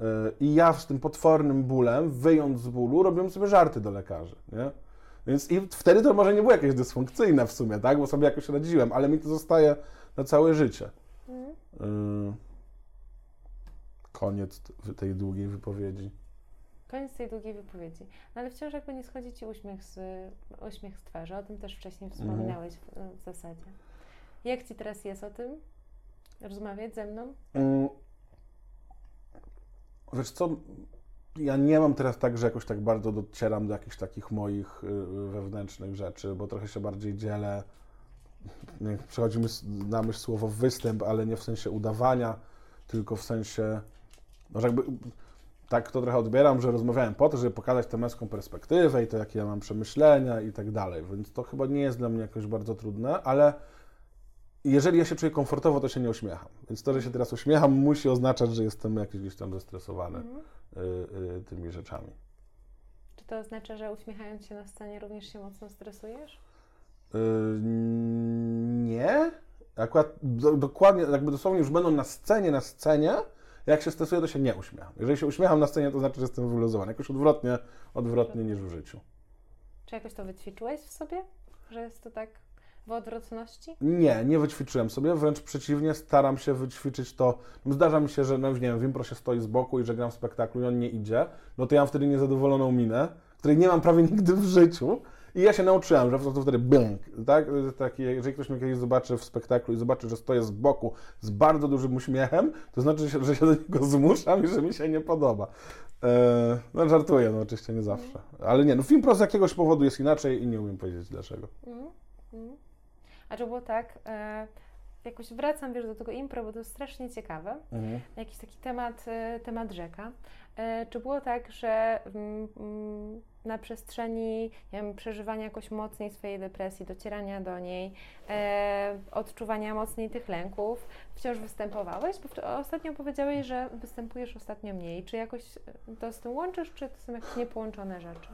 Yy, I ja z tym potwornym bólem, wyjąc z bólu, robiłem sobie żarty do lekarzy, nie? Więc i wtedy to może nie było jakieś dysfunkcyjne w sumie, tak? Bo sobie jakoś radziłem, ale mi to zostaje na całe życie. Mhm. Yy, Koniec tej długiej wypowiedzi. Koniec tej długiej wypowiedzi. No ale wciąż jakby nie schodzi Ci uśmiech z, uśmiech z twarzy. O tym też wcześniej wspominałeś w, w zasadzie. Jak Ci teraz jest o tym? Rozmawiać ze mną? Mm. Wiesz co, ja nie mam teraz tak, że jakoś tak bardzo docieram do jakichś takich moich y, wewnętrznych rzeczy, bo trochę się bardziej dzielę. S- na myśl słowo występ, ale nie w sensie udawania, tylko w sensie, no jakby tak to trochę odbieram, że rozmawiałem po to, żeby pokazać tę męską perspektywę i to, jakie ja mam przemyślenia i tak dalej, więc to chyba nie jest dla mnie jakoś bardzo trudne, ale jeżeli ja się czuję komfortowo, to się nie uśmiecham. Więc to, że się teraz uśmiecham, musi oznaczać, że jestem jakiś gdzieś tam zestresowany Mhm. y, y, tymi rzeczami. Czy to oznacza, że uśmiechając się na scenie również się mocno stresujesz? Y, nie. Akurat do, dokładnie, jakby dosłownie już będą na scenie, na scenie, jak się stresuję, to się nie uśmiecham. Jeżeli się uśmiecham na scenie, to znaczy, że jestem wyluzowany. Jakoś odwrotnie, odwrotnie niż w życiu. Czy jakoś to wyćwiczyłeś w sobie? Że jest to tak w odwrotności? Nie, nie wyćwiczyłem sobie, wręcz przeciwnie, staram się wyćwiczyć to. Zdarza mi się, że no, nie wiem, w impro się stoi z boku i że gram w spektaklu i on nie idzie, no to ja mam wtedy niezadowoloną minę, której nie mam prawie [LAUGHS] nigdy w życiu. I ja się nauczyłem, że po prostu wtedy bęk, tak? Taki, jeżeli ktoś mnie kiedyś zobaczy w spektaklu i zobaczy, że stoję z boku z bardzo dużym uśmiechem, to znaczy, że się, do niego [LAUGHS] zmuszam i że mi się nie podoba. E, no żartuję, no oczywiście nie zawsze. Ale nie, no film pro z jakiegoś powodu jest inaczej i nie umiem powiedzieć dlaczego. Mhm. Mhm. A czy było tak, e, jakoś wracam wiesz, do tego impro, bo to jest strasznie ciekawe, jakiś taki temat, e, temat rzeka. E, czy było tak, że mm, mm, na przestrzeni nie wiem, przeżywania jakoś mocniej swojej depresji, docierania do niej, e, odczuwania mocniej tych lęków, wciąż występowałeś? Bo ostatnio powiedziałeś, że występujesz ostatnio mniej. Czy jakoś e, to z tym łączysz, czy to są jakieś niepołączone rzeczy?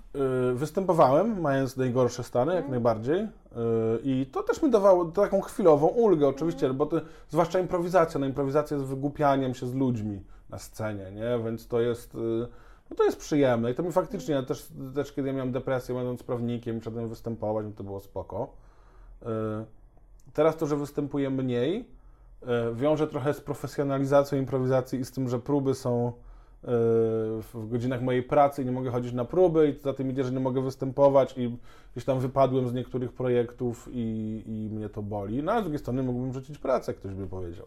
Występowałem, mając najgorsze stany, jak Mhm. najbardziej. I to też mi dawało taką chwilową ulgę, oczywiście, bo to, zwłaszcza improwizacja. No, improwizacja jest wygłupianiem się z ludźmi na scenie, nie? Więc to jest, y, no, to jest przyjemne. I to mi faktycznie, też, też kiedy ja miałem depresję, będąc prawnikiem, szedłem występować, no to było spoko. Y, Teraz to, że występuję mniej, y, wiąże trochę z profesjonalizacją improwizacji i z tym, że próby są w godzinach mojej pracy i nie mogę chodzić na próby i za tym idzie, że nie mogę występować i gdzieś tam wypadłem z niektórych projektów i, i mnie to boli. No ale z drugiej strony mógłbym rzucić pracę, ktoś by powiedział.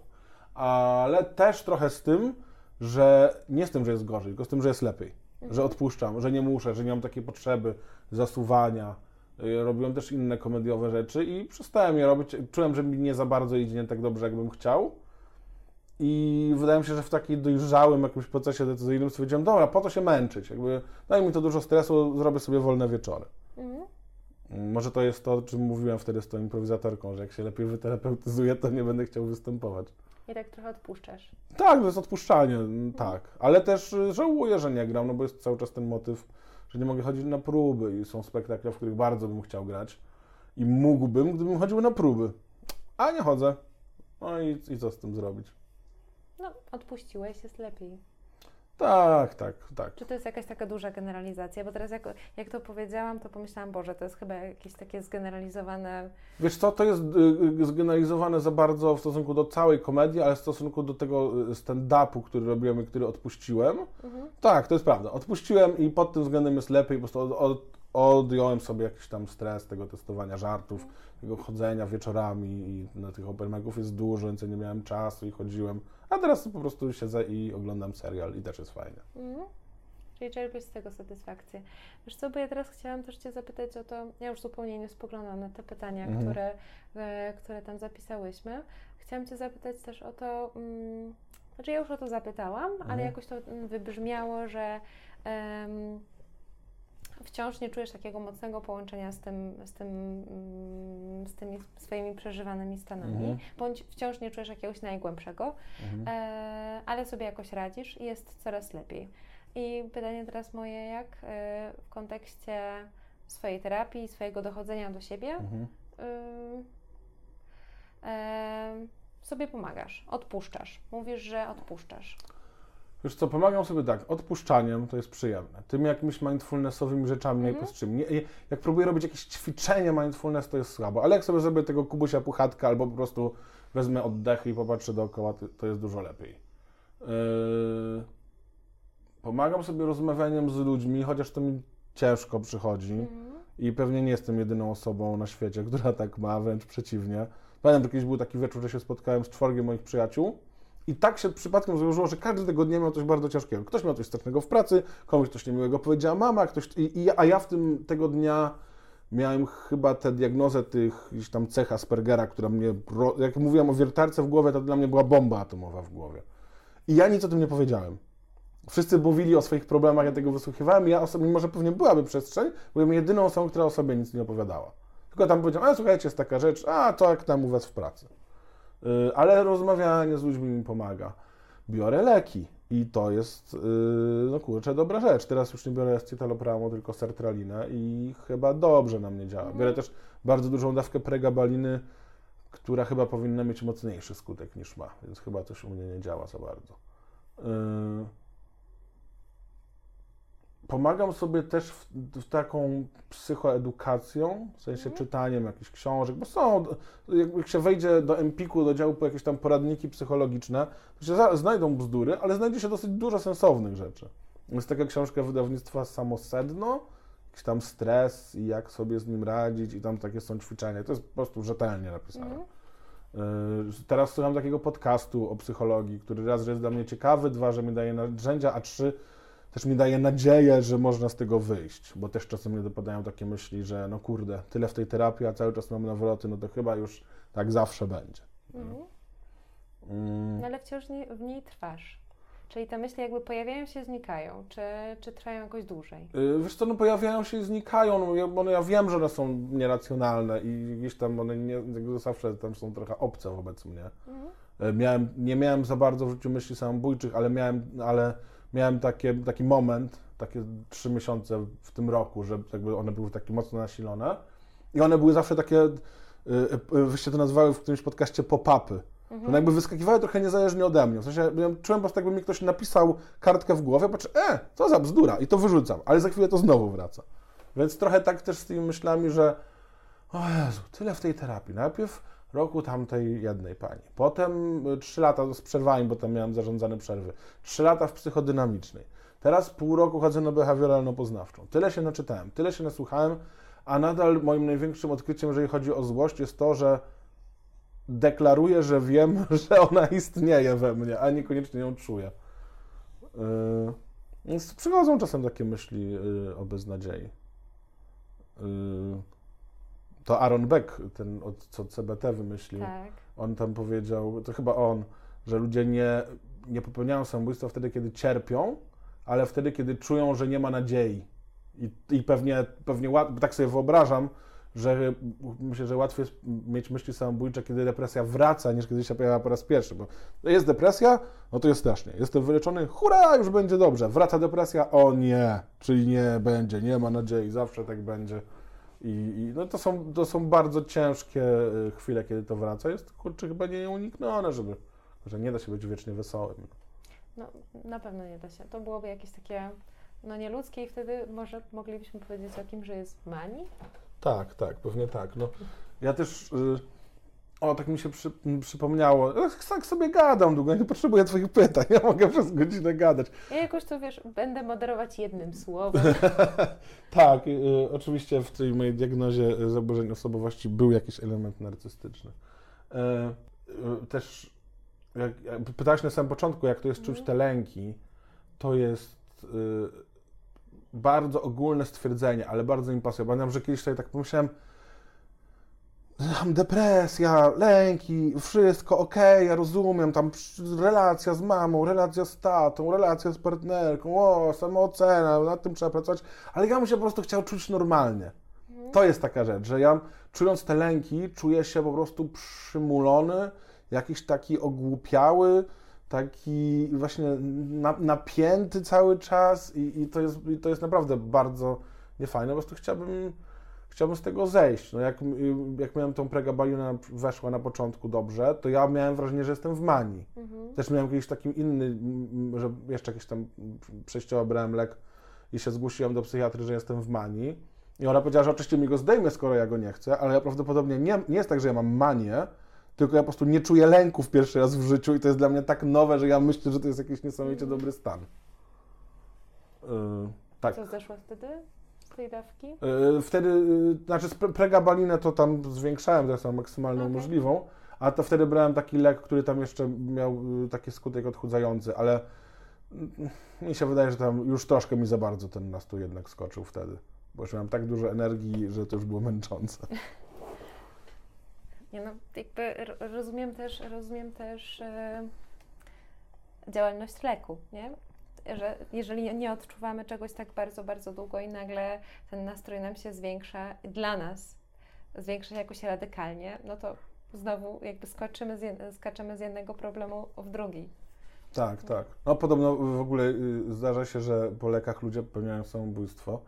Ale też trochę z tym, że nie z tym, że jest gorzej, tylko z tym, że jest lepiej. Że odpuszczam, że nie muszę, że nie mam takiej potrzeby zasuwania. Y, Robiłem też inne komediowe rzeczy i przestałem je robić. Czułem, że mi nie za bardzo idzie nie tak dobrze, jakbym chciał. I wydaje mi się, że w takim dojrzałym jakimś procesie decyzyjnym stwierdziłem, dobra, po to się męczyć. Jakby daj mi to dużo stresu, zrobię sobie wolne wieczory. Mhm. Mm, Może to jest to, o czym mówiłem wtedy z tą improwizatorką, że jak się lepiej wyterapeutyzuję, to nie będę chciał występować. I tak trochę odpuszczasz. Tak, to jest odpuszczanie, mm, tak. Ale też y, żałuję, że nie gram, no bo jest cały czas ten motyw, że nie mogę chodzić na próby i są spektakle, w których bardzo bym chciał grać i mógłbym, gdybym chodził na próby. A nie chodzę. No i, i co z tym zrobić? No, odpuściłeś, jest lepiej. Tak, tak, tak. Czy to jest jakaś taka duża generalizacja? Bo teraz jak, jak to powiedziałam, to pomyślałam, Boże, to jest chyba jakieś takie zgeneralizowane... Wiesz co, to jest y, y, zgeneralizowane za bardzo w stosunku do całej komedii, ale w stosunku do tego y, stand-upu, który robiłem i który odpuściłem. Mhm. Tak, to jest prawda. Odpuściłem i pod tym względem jest lepiej, po prostu od, od, odjąłem sobie jakiś tam stres tego testowania żartów, tego chodzenia wieczorami i na tych open jest dużo, więc ja nie miałem czasu i chodziłem. A teraz po prostu siedzę i oglądam serial i też jest fajnie. Mhm. Czyli czerpiesz z tego satysfakcję. Wiesz co, bo ja teraz chciałam też Cię zapytać o to, ja już zupełnie nie spoglądam na te pytania, Mhm. które, e, które tam zapisałyśmy. Chciałam Cię zapytać też o to, mm, znaczy ja już o to zapytałam, ale Mhm. jakoś to mm, wybrzmiało, że wciąż nie czujesz takiego mocnego połączenia z tym, z tym, mm, z tymi swoimi przeżywanymi stanami, Mhm. bądź wciąż nie czujesz jakiegoś najgłębszego, Mhm. e, ale sobie jakoś radzisz i jest coraz lepiej. I pytanie teraz moje, jak e, w kontekście swojej terapii, swojego dochodzenia do siebie Mhm. y, e, sobie pomagasz, odpuszczasz. Mówisz, że odpuszczasz. Wiesz co, pomagam sobie tak, odpuszczaniem to jest przyjemne. Tymi jakimiś mindfulnessowymi rzeczami Mhm. najprostszym. Nie, jak próbuję robić jakieś ćwiczenie mindfulness, to jest słabo. Ale jak sobie zrobię tego kubusia puchatka albo po prostu wezmę oddech i popatrzę dookoła, to, to jest dużo lepiej. Yy, pomagam sobie rozmawianiem z ludźmi, chociaż to mi ciężko przychodzi. Mhm. I pewnie nie jestem jedyną osobą na świecie, która tak ma, wręcz przeciwnie. Pamiętam, że kiedyś był taki wieczór, że się spotkałem z czworgiem moich przyjaciół i tak się przypadkiem złożyło, że każdy tego dnia miał coś bardzo ciężkiego. Ktoś miał coś strasznego w pracy, komuś coś niemiłego powiedziała mama, ktoś... I, i, a ja w tym tego dnia miałem chyba tę diagnozę tych gdzieś tam cech Aspergera, która mnie... Jak mówiłem o wiertarce w głowie, to dla mnie była bomba atomowa w głowie. I ja nic o tym nie powiedziałem. Wszyscy mówili o swoich problemach, ja tego wysłuchiwałem ja osobie, mimo że pewnie byłaby przestrzeń, byłem jedyną osobą, która o sobie nic nie opowiadała. Tylko tam powiedziałem, a słuchajcie, jest taka rzecz, a to jak tam u was w pracy. Y, ale rozmawianie z ludźmi mi pomaga. Biorę leki i to jest, y, no kurczę, dobra rzecz. Teraz już nie biorę escitalopramу, tylko sertralinę i chyba dobrze na mnie działa. Biorę też bardzo dużą dawkę pregabaliny, która chyba powinna mieć mocniejszy skutek niż ma, więc chyba coś u mnie nie działa za bardzo. Y, Pomagam sobie też w, w taką psychoedukacją, w sensie czytaniem jakichś książek, bo są, jak się wejdzie do Empiku, do działu po jakieś tam poradniki psychologiczne, to się za, znajdą bzdury, ale znajdzie się dosyć dużo sensownych rzeczy. Jest taka książka wydawnictwa Samosedno, jakiś tam stres i jak sobie z nim radzić i tam takie są ćwiczenia. To jest po prostu rzetelnie napisane. Yy, Teraz słucham takiego podcastu o psychologii, który raz, że jest dla mnie ciekawy, dwa, że mi daje narzędzia, a trzy, też mi daje nadzieję, że można z tego wyjść, bo też czasem mnie dopadają takie myśli, że no kurde, tyle w tej terapii, a cały czas mam nawroty, no to chyba już tak zawsze będzie. Mhm. Mm. No ale wciąż nie, w niej trwasz. Czyli te myśli jakby pojawiają się, znikają, czy, czy trwają jakoś dłużej? Yy, Wiesz co, no pojawiają się i znikają, no ja, bo no ja wiem, że one są nieracjonalne i gdzieś tam one nie, jakby zawsze tam są trochę obce wobec mnie. Mhm. E, Miałem, nie miałem za bardzo w życiu myśli samobójczych, ale miałem, ale miałem takie, taki moment, takie trzy miesiące w tym roku, że jakby one były takie mocno nasilone i one były zawsze takie, y, y, wyście to nazwały w którymś podcaście pop-upy. Że one jakby wyskakiwały trochę niezależnie ode mnie. W sensie ja czułem po prostu, jakby mi ktoś napisał kartkę w głowie, patrzę, e, co za bzdura i to wyrzucam, ale za chwilę to znowu wraca. Więc trochę tak też z tymi myślami, że o Jezu, tyle w tej terapii. Najpierw roku tamtej jednej pani, potem y, trzy lata z przerwami, bo tam miałem zarządzane przerwy, trzy lata w psychodynamicznej, teraz pół roku chodzę na behawioralno-poznawczą. Tyle się naczytałem, tyle się nasłuchałem, a nadal moim największym odkryciem, jeżeli chodzi o złość, jest to, że deklaruję, że wiem, [LAUGHS] że ona istnieje we mnie, a niekoniecznie ją czuję. Yy, Więc przychodzą czasem takie myśli yy, o beznadziei. Yy, To Aaron Beck, ten od, co CBT wymyślił, Tak. on tam powiedział, to chyba on, że ludzie nie, nie popełniają samobójstwa wtedy, kiedy cierpią, ale wtedy, kiedy czują, że nie ma nadziei. I, i pewnie, pewnie tak sobie wyobrażam, że myślę, że łatwiej jest mieć myśli samobójcze, kiedy depresja wraca, niż kiedy się pojawia po raz pierwszy. Bo jest depresja, no to jest strasznie. Jestem wyleczony, hurra, już będzie dobrze. Wraca depresja, o nie, czyli nie będzie, nie ma nadziei, zawsze tak będzie. I, i no to, są, to są bardzo ciężkie y, chwile, kiedy to wraca. Jest kurczę chyba nieuniknione, żeby, że nie da się być wiecznie wesołym. No, na pewno nie da się. To byłoby jakieś takie, no nieludzkie i wtedy może moglibyśmy powiedzieć o kimś, że jest w manii? Tak, tak, pewnie tak. No, ja też. Y, o, tak mi się przy, przypomniało. Ja tak sobie gadam długo, nie potrzebuję Twoich pytań. [LAUGHS] Ja mogę przez godzinę gadać. Ja jakoś to, wiesz, będę moderować jednym słowem. [LAUGHS] tak, y, oczywiście w tej mojej diagnozie y, zaburzeń osobowości był jakiś element narcystyczny. E, y, też, jak, pytałeś na samym początku, jak to jest czuć te lęki, to jest bardzo ogólne stwierdzenie, ale bardzo mi pasuje. Pamiętam, że kiedyś sobie tak pomyślałem, Mam depresja, lęki, wszystko okej, ja rozumiem, tam relacja z mamą, relacja z tatą, relacja z partnerką, o, samoocena, nad tym trzeba pracować, ale ja bym się po prostu chciał czuć normalnie. To jest taka rzecz, że ja czując te lęki, czuję się po prostu przymulony, jakiś taki ogłupiały, taki właśnie na, napięty cały czas i, i, to jest, i to jest naprawdę bardzo niefajne, po prostu chciałbym chciałbym z tego zejść. No jak, jak miałem tą pregabalinę, weszła na początku dobrze, to ja miałem wrażenie, że jestem w manii. Mhm. Też miałem jakiś taki inny, że jeszcze jakiś tam przejściowo brałem lek i się zgłosiłem do psychiatry, że jestem w manii. I ona powiedziała, że oczywiście mi go zdejmę, skoro ja go nie chcę, ale ja prawdopodobnie nie, nie jest tak, że ja mam manię, tylko ja po prostu nie czuję lęków pierwszy raz w życiu i to jest dla mnie tak nowe, że ja myślę, że to jest jakiś niesamowicie dobry stan. Yy, tak. Co zeszło wtedy tej dawki? Yy, Wtedy, yy, znaczy pregabalinę to tam zwiększałem, teraz mam maksymalną Okej. możliwą, a to wtedy brałem taki lek, który tam jeszcze miał yy, taki skutek odchudzający, ale mm, mi się wydaje, że tam już troszkę mi za bardzo ten nastój jednak skoczył wtedy, bo już miałem tak dużo energii, że to już było męczące. Nie no, jakby ro- rozumiem też, rozumiem też e, działalność leku, nie? Że jeżeli nie odczuwamy czegoś tak bardzo, bardzo długo i nagle ten nastrój nam się zwiększa, dla nas zwiększa się jakoś radykalnie, no to znowu jakby skaczymy z, jed- z jednego problemu w drugi. Tak, tak. No podobno w ogóle y, zdarza się, że po lekach ludzie popełniają samobójstwo,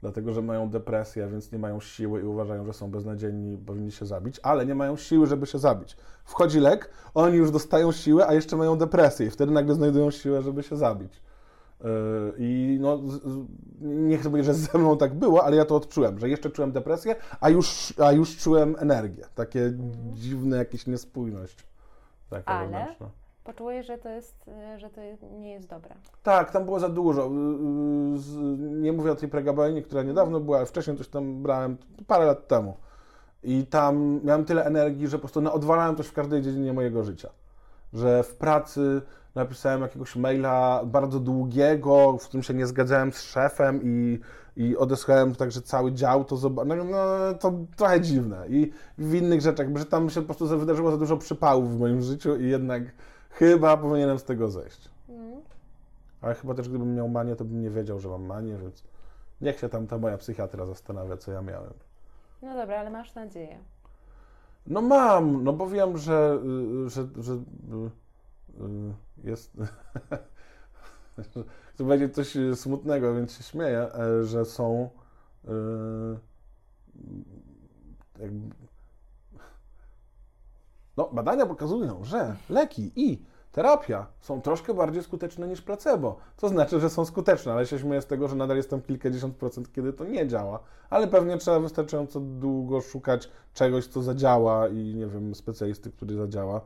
dlatego że mają depresję, więc nie mają siły i uważają, że są beznadziejni powinni się zabić, ale nie mają siły, żeby się zabić. Wchodzi lek, oni już dostają siłę, a jeszcze mają depresję i wtedy nagle znajdują siłę, żeby się zabić. Yy, I no, nie chcę powiedzieć, że ze mną tak było, ale ja to odczułem, że jeszcze czułem depresję, a już, a już czułem energię. Takie dziwne jakieś niespójność. Taka Ale? wewnętrzna. Poczułeś, że to jest, y, że to nie jest dobre. Tak, tam było za dużo. Z- Nie mówię o tej pregabainie, która niedawno była, ale wcześniej coś tam brałem parę lat temu. I tam miałem tyle energii, że po prostu no, odwalałem coś w każdej dziedzinie mojego życia. Że w pracy napisałem jakiegoś maila bardzo długiego, w którym się nie zgadzałem z szefem i, i odesłałem tak, że cały dział to. No, no to trochę dziwne. I w innych rzeczach, że tam się po prostu wydarzyło za dużo przypałów w moim życiu i jednak chyba powinienem z tego zejść. Mm. Ale chyba też gdybym miał manię, to bym nie wiedział, że mam manię, więc niech się tam ta moja psychiatra zastanawia, co ja miałem. No dobra, ale masz nadzieję. No mam, no bo wiem, że, y, że, że y, y, jest... [LAUGHS] Chcę powiedzieć coś y, smutnego, więc się śmieję, e, że są y, no, badania pokazują, że leki i terapia są troszkę bardziej skuteczne niż placebo. To znaczy, że są skuteczne, ale się śmieję z tego, że nadal jestem kilkadziesiąt procent, kiedy to nie działa. Ale pewnie trzeba wystarczająco długo szukać czegoś, co zadziała i nie wiem, specjalisty, który zadziała,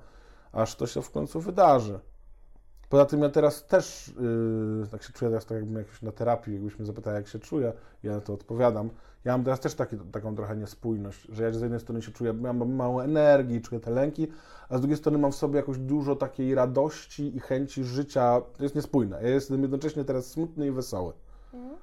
aż to się w końcu wydarzy. Poza tym ja teraz też, yy, tak się czuję teraz tak jakbym jakoś na terapii, jakbyś mnie zapytał, jak się czuję, ja na to odpowiadam. Ja mam teraz też taki, taką trochę niespójność, że ja z jednej strony się czuję, ja mam mało energii, czuję te lęki, a z drugiej strony mam w sobie jakoś dużo takiej radości i chęci życia. To jest niespójne. Ja jestem jednocześnie teraz smutny i wesoły. Mhm.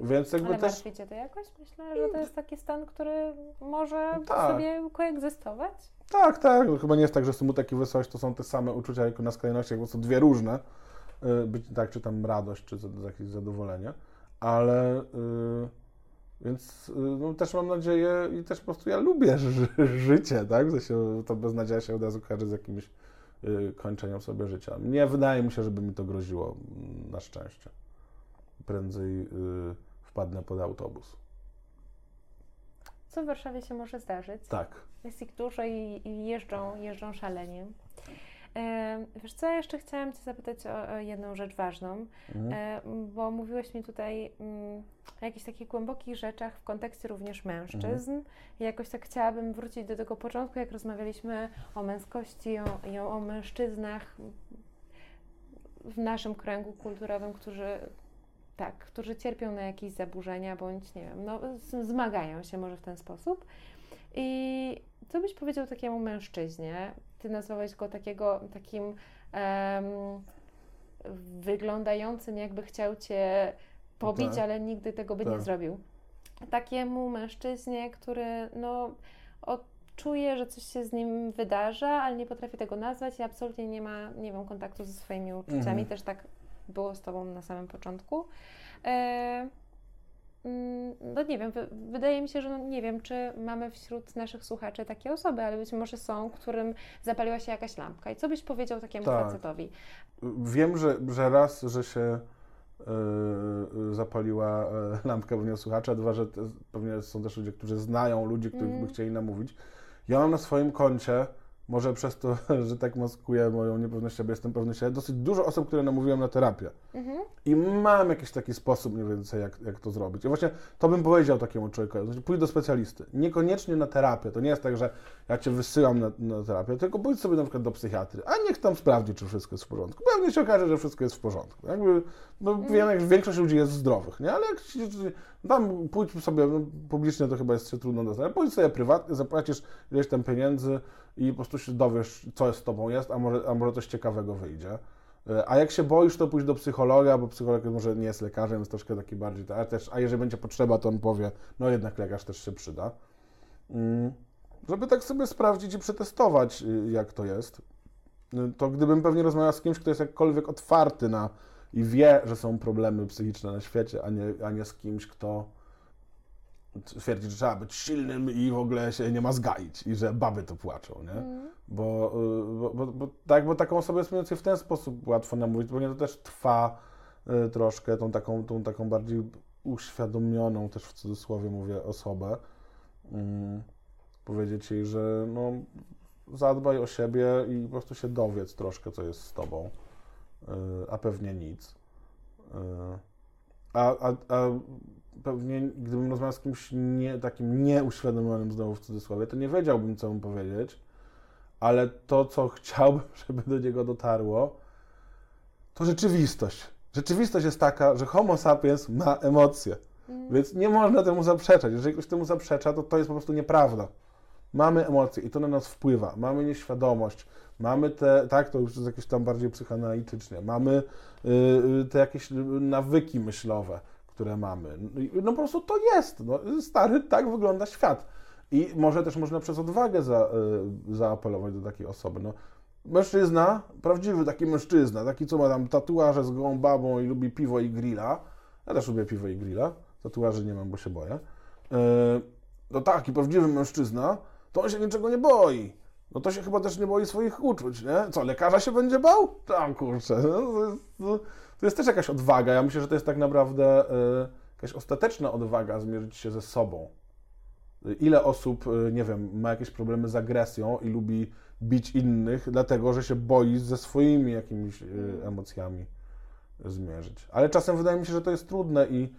Yy, więc jakby Ale też... martwi Cię to jakoś? Myślę, że to jest taki stan, który może Tak. sobie koegzystować. Tak, tak. No, chyba nie jest tak, że smutek i wesołość to są te same uczucia jako na skrajnościach, bo są dwie różne. Yy, Być tak, czy tam radość, czy jakieś zadowolenie. Ale yy, więc yy, no, też mam nadzieję i też po prostu ja lubię ży życie, tak? Że się, to beznadzieja się od razu kojarzy z jakimś yy, kończeniem sobie życia. Nie wydaje mi się, żeby mi to groziło, mm, na szczęście. Prędzej yy, wpadnę pod autobus. Co w Warszawie się może zdarzyć? Tak. Jest ich dużo i, i jeżdżą, jeżdżą szalenie. E, wiesz co, ja jeszcze chciałam Cię zapytać o, o jedną rzecz ważną, Mhm. e, bo mówiłeś mi tutaj mm, o jakichś takich głębokich rzeczach w kontekście również mężczyzn. I jakoś tak chciałabym wrócić do tego początku, jak rozmawialiśmy o męskości o, o mężczyznach w naszym kręgu kulturowym, którzy tak, którzy cierpią na jakieś zaburzenia bądź nie wiem, no, zmagają się może w ten sposób. I co byś powiedział takiemu mężczyźnie? Ty nazwałeś go takiego, takim em, wyglądającym, jakby chciał cię pobić, Tak. ale nigdy tego by nie Tak. zrobił. Takiemu mężczyźnie, który no, czuje, że coś się z nim wydarza, ale nie potrafi tego nazwać i absolutnie nie ma, nie wiem, kontaktu ze swoimi uczuciami. Mhm. Też tak było z Tobą na samym początku. E, mm, no nie wiem, wy, wydaje mi się, że no, nie wiem, czy mamy wśród naszych słuchaczy takie osoby, ale być może są, którym zapaliła się jakaś lampka. I co byś powiedział takiemu Tak. facetowi? Wiem, że, że raz, że się yy, zapaliła e, lampka pewnie słuchacza, dwa, że te, pewnie są też ludzie, którzy znają ludzi, których Mm. by chcieli namówić. Ja mam na swoim koncie, może przez to, [LAUGHS] że tak maskuję moją niepewność siebie, jestem pewny siebie, dosyć dużo osób, które namówiłem na terapię. Mhm. I mam jakiś taki sposób mniej więcej, jak, jak to zrobić. I właśnie to bym powiedział takiemu człowiekowi. Znaczy, pójdź do specjalisty. Niekoniecznie na terapię. To nie jest tak, że ja cię wysyłam na, na terapię, tylko pójdź sobie na przykład do psychiatry, a niech tam sprawdzi, czy wszystko jest w porządku. Pewnie się okaże, że wszystko jest w porządku. Jakby, bo wiem, jak większość ludzi jest zdrowych, nie? Ale jak tam pójdź sobie, no, publicznie to chyba jest się trudno dostać, ale pójdź sobie prywatnie, zapłacisz ileś tam pieniędzy i po prostu się dowiesz, co z tobą jest, a może, a może coś ciekawego wyjdzie. E, A jak się boisz, to pójdź do psychologa, bo psycholog może nie jest lekarzem, jest troszkę taki bardziej, a, też, a jeżeli będzie potrzeba, to on powie, no jednak lekarz też się przyda. Mm, Żeby tak sobie sprawdzić i przetestować, y, jak to jest, y, to gdybym pewnie rozmawiał z kimś, kto jest jakkolwiek otwarty na i wie, że są problemy psychiczne na świecie, a nie, a nie z kimś, kto twierdzi, że trzeba być silnym i w ogóle się nie ma zgaić i że baby to płaczą, nie? Mm. Bo, y, bo, bo, bo, tak, bo taką osobę jest mniej więcej w ten sposób łatwo namówić, bo nie to też trwa y, troszkę tą taką, tą taką bardziej uświadomioną, też w cudzysłowie mówię, osobę. Mm, powiedzieć jej, że no, zadbaj o siebie i po prostu się dowiedz troszkę, co jest z tobą, y, a pewnie nic. Y, a, a, a pewnie gdybym rozmawiał z kimś nie, takim nieuświadomionym znowu w cudzysłowie, to nie wiedziałbym, co mu powiedzieć, ale to, co chciałbym, [LAUGHS] żeby do niego dotarło, to rzeczywistość. Rzeczywistość jest taka, że Homo sapiens ma emocje, Mm. więc nie można temu zaprzeczać. Jeżeli ktoś temu zaprzecza, to to jest po prostu nieprawda. Mamy emocje i to na nas wpływa. Mamy nieświadomość, mamy te, tak, to już jest jakieś tam bardziej psychoanalitycznie, mamy y, y, te jakieś nawyki myślowe, które mamy. No po prostu to jest. No, stary, tak wygląda świat. I może też można przez odwagę za, y, zaapelować do takiej osoby. No, mężczyzna, prawdziwy taki mężczyzna, taki co ma tam tatuaże z gołą babą i lubi piwo i grilla. Ja też lubię piwo i grilla. Tatuaży nie mam, bo się boję. Yy, no taki prawdziwy mężczyzna, to on się niczego nie boi. No to się chyba też nie boi swoich uczuć, nie? Co, lekarza się będzie bał? Tam, kurczę. No, to, jest, też jakaś odwaga. Ja myślę, że to jest tak naprawdę yy, jakaś ostateczna odwaga zmierzyć się ze sobą. Ile osób, yy, nie wiem, ma jakieś problemy z agresją i lubi bić innych, dlatego że się boi ze swoimi jakimiś yy, emocjami zmierzyć. Ale czasem wydaje mi się, że to jest trudne i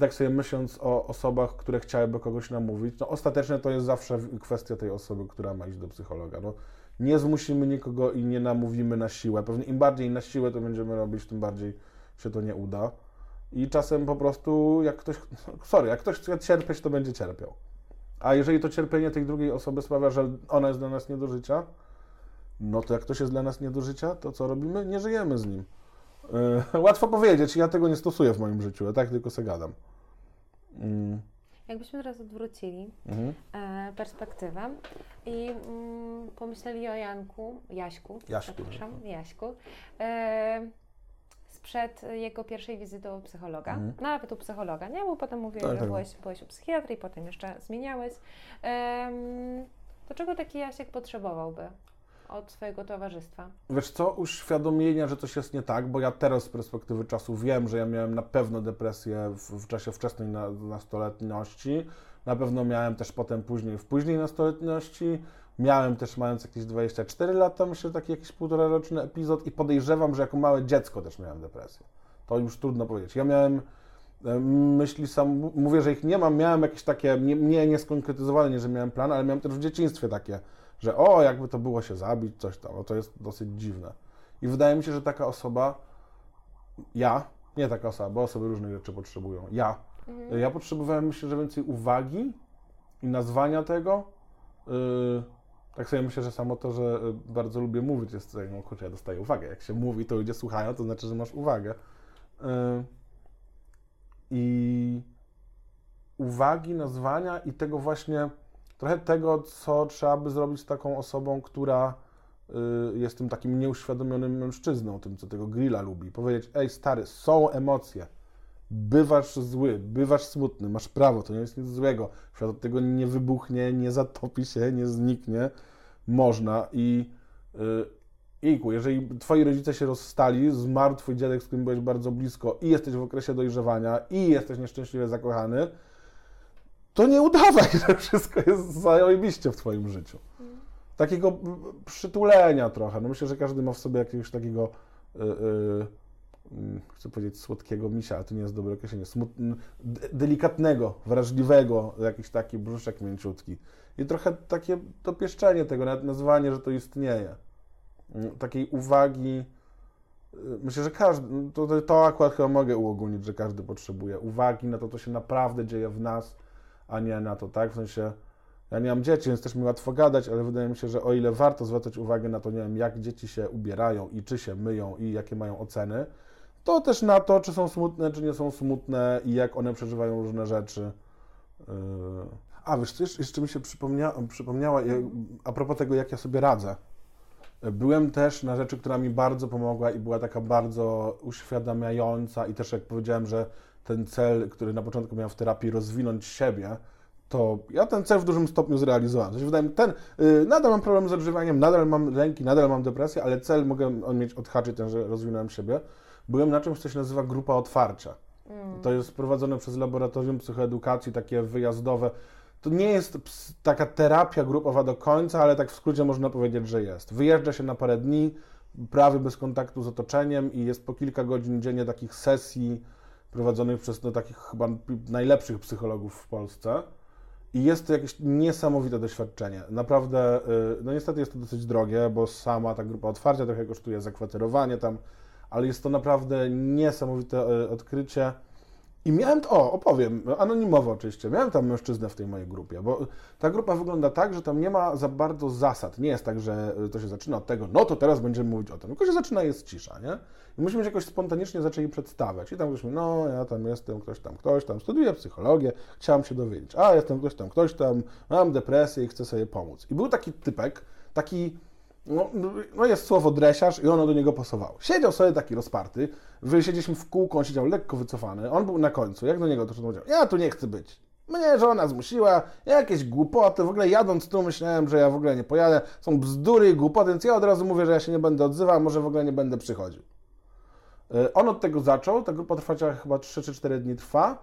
tak sobie myśląc o osobach, które chciałyby kogoś namówić, no ostatecznie to jest zawsze kwestia tej osoby, która ma iść do psychologa. No, nie zmusimy nikogo i nie namówimy na siłę. Pewnie im bardziej na siłę to będziemy robić, tym bardziej się to nie uda. I czasem po prostu, jak ktoś, [LAUGHS] sorry, jak ktoś chce cierpieć, to będzie cierpiał. A jeżeli to cierpienie tej drugiej osoby sprawia, że ona jest dla nas nie do życia, no to jak ktoś jest dla nas nie do życia, to co robimy? Nie żyjemy z nim. Yy, [LAUGHS] łatwo powiedzieć, ja tego nie stosuję w moim życiu, ja tak tylko se gadam. Mm, Jakbyśmy teraz odwrócili mhm. e, perspektywę i mm, pomyśleli o Janku, Jaśku, Jaśku, przepraszam, no. Jaśku, e, sprzed jego pierwszej wizyty u psychologa, Mhm. nawet u psychologa, nie? Bo potem mówiłeś, Tak, że tak. byłeś, byłeś u psychiatry i potem jeszcze zmieniałeś. Em, to czego taki Jasiek potrzebowałby od swojego towarzystwa? Wiesz co, uświadomienia, że coś jest nie tak, bo ja teraz z perspektywy czasu wiem, że ja miałem na pewno depresję w, w czasie wczesnej na, nastoletności, na pewno miałem też potem później w później nastoletności, miałem też mając jakieś 24 lata, myślę, taki jakiś półtora roczny epizod i podejrzewam, że jako małe dziecko też miałem depresję. To już trudno powiedzieć. Ja miałem e, myśli sam, mówię, że ich nie mam, miałem jakieś takie, nie, nie, nie skonkretyzowane, nie, że miałem plan, ale miałem też w dzieciństwie takie, że o, jakby to było się zabić, coś tam, no to jest dosyć dziwne. I wydaje mi się, że taka osoba, ja, nie taka osoba, bo osoby różnych rzeczy potrzebują, ja, Mhm. ja potrzebowałem, myślę, że więcej uwagi i nazwania tego. Yy, tak sobie myślę, że samo to, że y, bardzo lubię mówić, jest no, choć ja dostaję uwagę. Jak się mówi, to ludzie słuchają, to znaczy, że masz uwagę. Yy, I uwagi, nazwania i tego właśnie, trochę tego, co trzeba by zrobić z taką osobą, która y, jest tym takim nieuświadomionym mężczyzną, tym, co tego grilla lubi. Powiedzieć, ej stary, są emocje, bywasz zły, bywasz smutny, masz prawo, to nie jest nic złego. Świat od tego nie wybuchnie, nie zatopi się, nie zniknie. Można i y, Ejku, jeżeli twoi rodzice się rozstali, zmarł twój dziadek, z którym byłeś bardzo blisko i jesteś w okresie dojrzewania i jesteś nieszczęśliwie zakochany, to nie udawaj, że wszystko jest zajebiście w twoim życiu. Takiego przytulenia trochę. No myślę, że każdy ma w sobie jakiegoś takiego y, y, mm, chcę powiedzieć słodkiego misia, ale to nie jest dobre określenie, delikatnego, wrażliwego, jakiś taki brzuszek mięciutki. I trochę takie dopieszczenie tego, nawet nazwanie, że to istnieje. Mm, Takiej uwagi. y, Myślę, że każdy, no to, to akurat chyba mogę uogólnić, że każdy potrzebuje uwagi na to, co się naprawdę dzieje w nas, a nie na to, tak? W sensie, ja nie mam dzieci, więc też mi łatwo gadać, ale wydaje mi się, że o ile warto zwracać uwagę na to, nie wiem, jak dzieci się ubierają i czy się myją i jakie mają oceny, to też na to, czy są smutne, czy nie są smutne i jak one przeżywają różne rzeczy. Yy. A wiesz, co jeszcze, mi się przypomnia, przypomniała, a propos tego, jak ja sobie radzę. Byłem też na rzeczy, która mi bardzo pomogła i była taka bardzo uświadamiająca i też jak powiedziałem, że ten cel, który na początku miałem w terapii, rozwinąć siebie, to ja ten cel w dużym stopniu zrealizowałem. To się wydaje mi, ten, yy, nadal mam problem z odżywaniem, nadal mam lęki, nadal mam depresję, ale cel mogę mieć odhaczyć ten, że rozwinąłem siebie. Byłem na czymś, co się nazywa grupa otwarcia. Mm. To jest prowadzone przez laboratorium psychoedukacji, takie wyjazdowe. To nie jest taka terapia grupowa do końca, ale tak w skrócie można powiedzieć, że jest. Wyjeżdża się na parę dni, prawie bez kontaktu z otoczeniem i jest po kilka godzin dziennie takich sesji prowadzonych przez no, takich chyba najlepszych psychologów w Polsce. I jest to jakieś niesamowite doświadczenie. Naprawdę, y, no niestety jest to dosyć drogie, bo sama ta grupa otwarcia trochę kosztuje zakwaterowanie tam, ale jest to naprawdę niesamowite y, odkrycie. I miałem, o, opowiem, anonimowo oczywiście, miałem tam mężczyznę w tej mojej grupie, bo ta grupa wygląda tak, że tam nie ma za bardzo zasad. Nie jest tak, że to się zaczyna od tego, no to teraz będziemy mówić o tym, tylko się zaczyna, jest cisza, nie? I myśmy się jakoś spontanicznie zaczęli przedstawiać. I tam mówi, no ja tam jestem, ktoś tam, ktoś tam, studiuję psychologię, chciałem się dowiedzieć. A, jestem ktoś tam, ktoś tam, mam depresję i chcę sobie pomóc. I był taki typek, taki no, no, jest słowo dresiarz i ono do niego pasowało. Siedział sobie taki rozparty, siedzieliśmy w kółko, on siedział lekko wycofany, on był na końcu, jak do niego to powiedział, ja tu nie chcę być. Mnie żona zmusiła, jakieś głupoty, w ogóle jadąc tu myślałem, że ja w ogóle nie pojadę, są bzdury i głupoty, więc ja od razu mówię, że ja się nie będę odzywał, może w ogóle nie będę przychodził. E, on od tego zaczął, ta grupa trwa chyba 3 czy 4 dni trwa,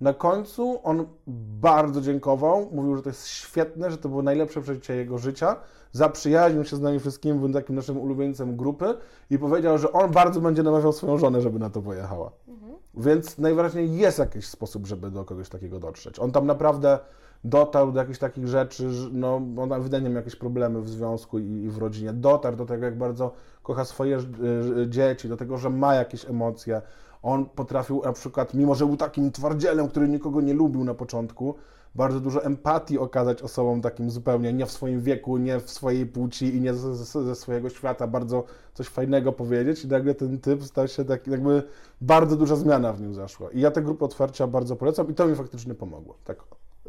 na końcu on bardzo dziękował, mówił, że to jest świetne, że to było najlepsze przeżycie jego życia, zaprzyjaźnił się z nami wszystkimi, był takim naszym ulubieńcem grupy i powiedział, że on bardzo będzie namawiał swoją żonę, żeby na to pojechała. Mhm. Więc najwyraźniej jest jakiś sposób, żeby do kogoś takiego dotrzeć. On tam naprawdę dotarł do jakichś takich rzeczy, no, on ewidentnie miał jakieś problemy w związku i, i w rodzinie. Dotarł do tego, jak bardzo kocha swoje dzieci, do tego, że ma jakieś emocje. On potrafił na przykład, mimo że był takim twardzielem, który nikogo nie lubił na początku, bardzo dużo empatii okazać osobom takim zupełnie nie w swoim wieku, nie w swojej płci i nie ze, ze swojego świata, bardzo coś fajnego powiedzieć i nagle ten typ stał się taki, jakby bardzo duża zmiana w nim zaszła. I ja tę grupę otwarcia bardzo polecam i to mi faktycznie pomogło, tak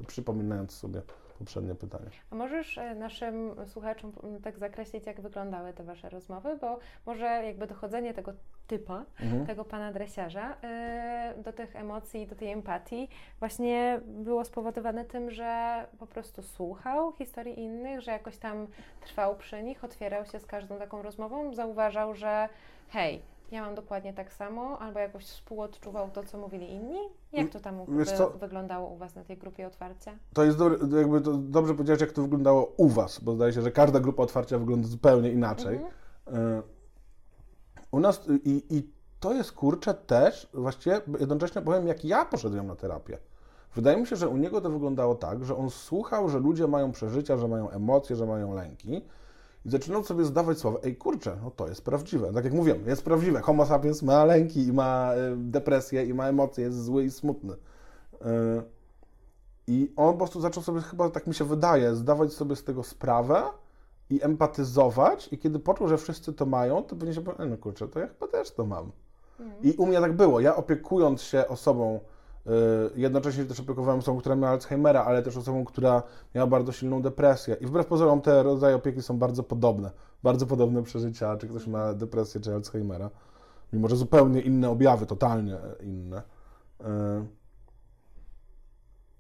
przypominając sobie poprzednie pytanie. A możesz e, naszym słuchaczom tak zakreślić, jak wyglądały te Wasze rozmowy, bo może jakby dochodzenie tego typa, mhm. tego pana dresiarza e, do tych emocji, do tej empatii właśnie było spowodowane tym, że po prostu słuchał historii innych, że jakoś tam trwał przy nich, otwierał się z każdą taką rozmową, zauważał, że hej, ja mam dokładnie tak samo, albo jakoś współodczuwał to, co mówili inni? Jak to tam wy, wyglądało u Was na tej grupie otwarcia? To jest dobre, jakby to dobrze powiedziałeś, jak to wyglądało u Was, bo zdaje się, że każda grupa otwarcia wygląda zupełnie inaczej. Mhm. E, u nas i, i to jest kurczę też, właściwie jednocześnie powiem, jak ja poszedłem na terapię. Wydaje mi się, że u niego to wyglądało tak, że on słuchał, że ludzie mają przeżycia, że mają emocje, że mają lęki i zaczynał sobie zdawać słowa, ej kurczę, no to jest prawdziwe. Tak jak mówiłem, jest prawdziwe. Homo sapiens ma lęki i ma e, depresję i ma emocje, jest zły i smutny. E, I on po prostu zaczął sobie chyba, tak mi się wydaje, zdawać sobie z tego sprawę i empatyzować i kiedy poczuł, że wszyscy to mają, to pewnie się powiedział, no kurczę, to ja chyba też to mam. Mhm. I u mnie tak było. Ja opiekując się osobą, Y, jednocześnie też opiekowałem osobą, która miała Alzheimera, ale też osobą, która miała bardzo silną depresję. I wbrew pozorom te rodzaje opieki są bardzo podobne. Bardzo podobne przeżycia, czy ktoś ma depresję, czy Alzheimera. Mimo, że zupełnie inne objawy, totalnie inne. Y,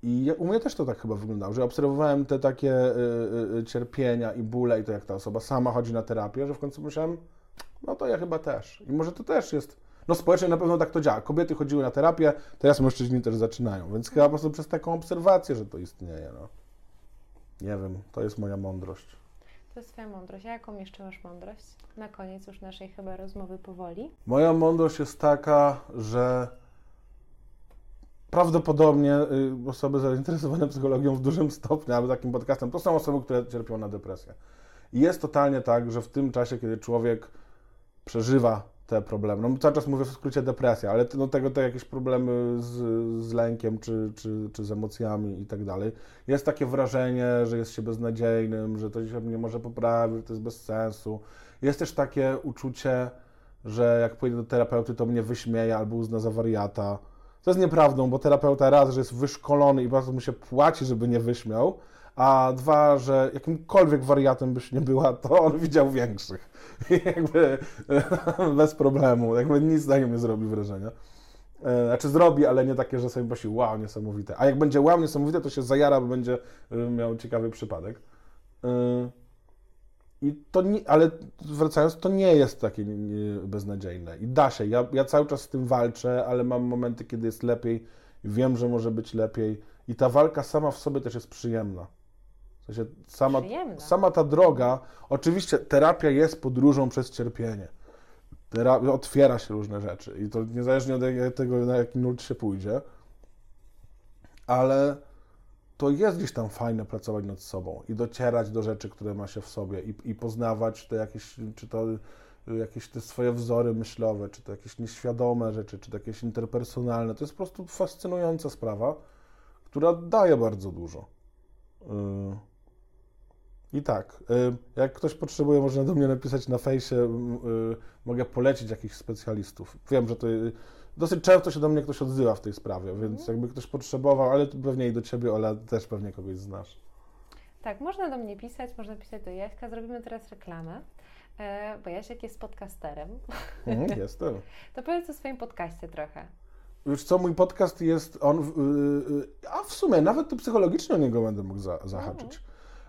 I u mnie też to tak chyba wyglądało, że obserwowałem te takie y, cierpienia i bóle i to, jak ta osoba sama chodzi na terapię, że w końcu myślałem, no to ja chyba też. I może to też jest no społecznie na pewno tak to działa. Kobiety chodziły na terapię, teraz mężczyźni też zaczynają, więc chyba po prostu przez taką obserwację, że to istnieje. No. Nie wiem, to jest moja mądrość. To jest Twoja mądrość. A jaką jeszcze masz mądrość? Na koniec już naszej chyba rozmowy powoli. Moja mądrość jest taka, że prawdopodobnie y, osoby zainteresowane psychologią w dużym stopniu, albo takim podcastem, to są osoby, które cierpią na depresję. I jest totalnie tak, że w tym czasie, kiedy człowiek przeżywa te problemy. No cały czas mówię w skrócie depresja, ale do tego te jakieś problemy z, z lękiem czy, czy, czy z emocjami i tak dalej. Jest takie wrażenie, że jest się beznadziejnym, że to się nie może poprawić, że to jest bez sensu. Jest też takie uczucie, że jak pójdę do terapeuty, to mnie wyśmieje albo uzna za wariata. To jest nieprawdą, bo terapeuta raz, że jest wyszkolony i bardzo mu się płaci, żeby nie wyśmiał, a dwa, że jakimkolwiek wariatem byś nie była, to on widział większych. [LAUGHS] jakby [LAUGHS] bez problemu, jakby nic na nim nie zrobi wrażenia. E, Znaczy zrobi, ale nie takie, że sobie myśli, wow, niesamowite. A jak będzie wow, niesamowite, to się zajara, bo będzie y, miał ciekawy przypadek. Y, I to nie, ale wracając, to nie jest takie beznadziejne. I da się. Ja, ja cały czas z tym walczę, ale mam momenty, kiedy jest lepiej. Wiem, że może być lepiej. I ta walka sama w sobie też jest przyjemna. Sensie sama, Przyjemna. sama ta droga, oczywiście terapia jest podróżą przez cierpienie. Tera- otwiera się różne rzeczy i to niezależnie od tego, na jaki nurt się pójdzie, ale to jest gdzieś tam fajne pracować nad sobą i docierać do rzeczy, które ma się w sobie i, i poznawać te jakieś, czy to y, jakieś te swoje wzory myślowe, czy to jakieś nieświadome rzeczy, czy to jakieś interpersonalne. To jest po prostu fascynująca sprawa, która daje bardzo dużo. Y, I tak, y, jak ktoś potrzebuje, można do mnie napisać na fejsie, y, mogę polecić jakichś specjalistów. Wiem, że to y, dosyć często się do mnie ktoś odzywa w tej sprawie, więc jakby ktoś potrzebował, ale pewnie i do Ciebie, Ola, też pewnie kogoś znasz. Tak, można do mnie pisać, można pisać do Jaśka. Zrobimy teraz reklamę, e, bo Jasiek jest podcasterem. Mhm, [LAUGHS] jestem. To powiedz o swoim podcaście trochę. Już co, mój podcast jest, on, a w sumie nawet psychologicznie o niego będę mógł za, zahaczyć.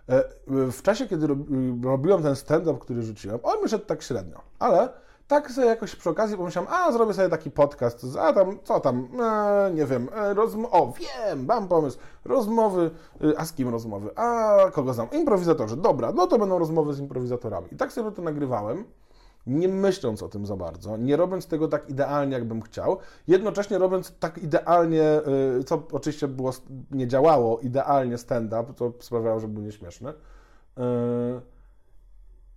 E, W czasie, kiedy rob- robiłem ten stand-up, który rzuciłem, on mi szedł tak średnio, ale tak sobie jakoś przy okazji pomyślałem, a zrobię sobie taki podcast, a tam, co tam, e, nie wiem, e, rozm- o wiem, mam pomysł, rozmowy, a z kim rozmowy, a kogo znam, improwizatorzy, dobra, no to będą rozmowy z improwizatorami. I tak sobie to nagrywałem, nie myśląc o tym za bardzo, nie robiąc tego tak idealnie, jakbym chciał, jednocześnie robiąc tak idealnie, y, co oczywiście było, nie działało, idealnie stand-up, co sprawiało, że był nieśmieszny. Y,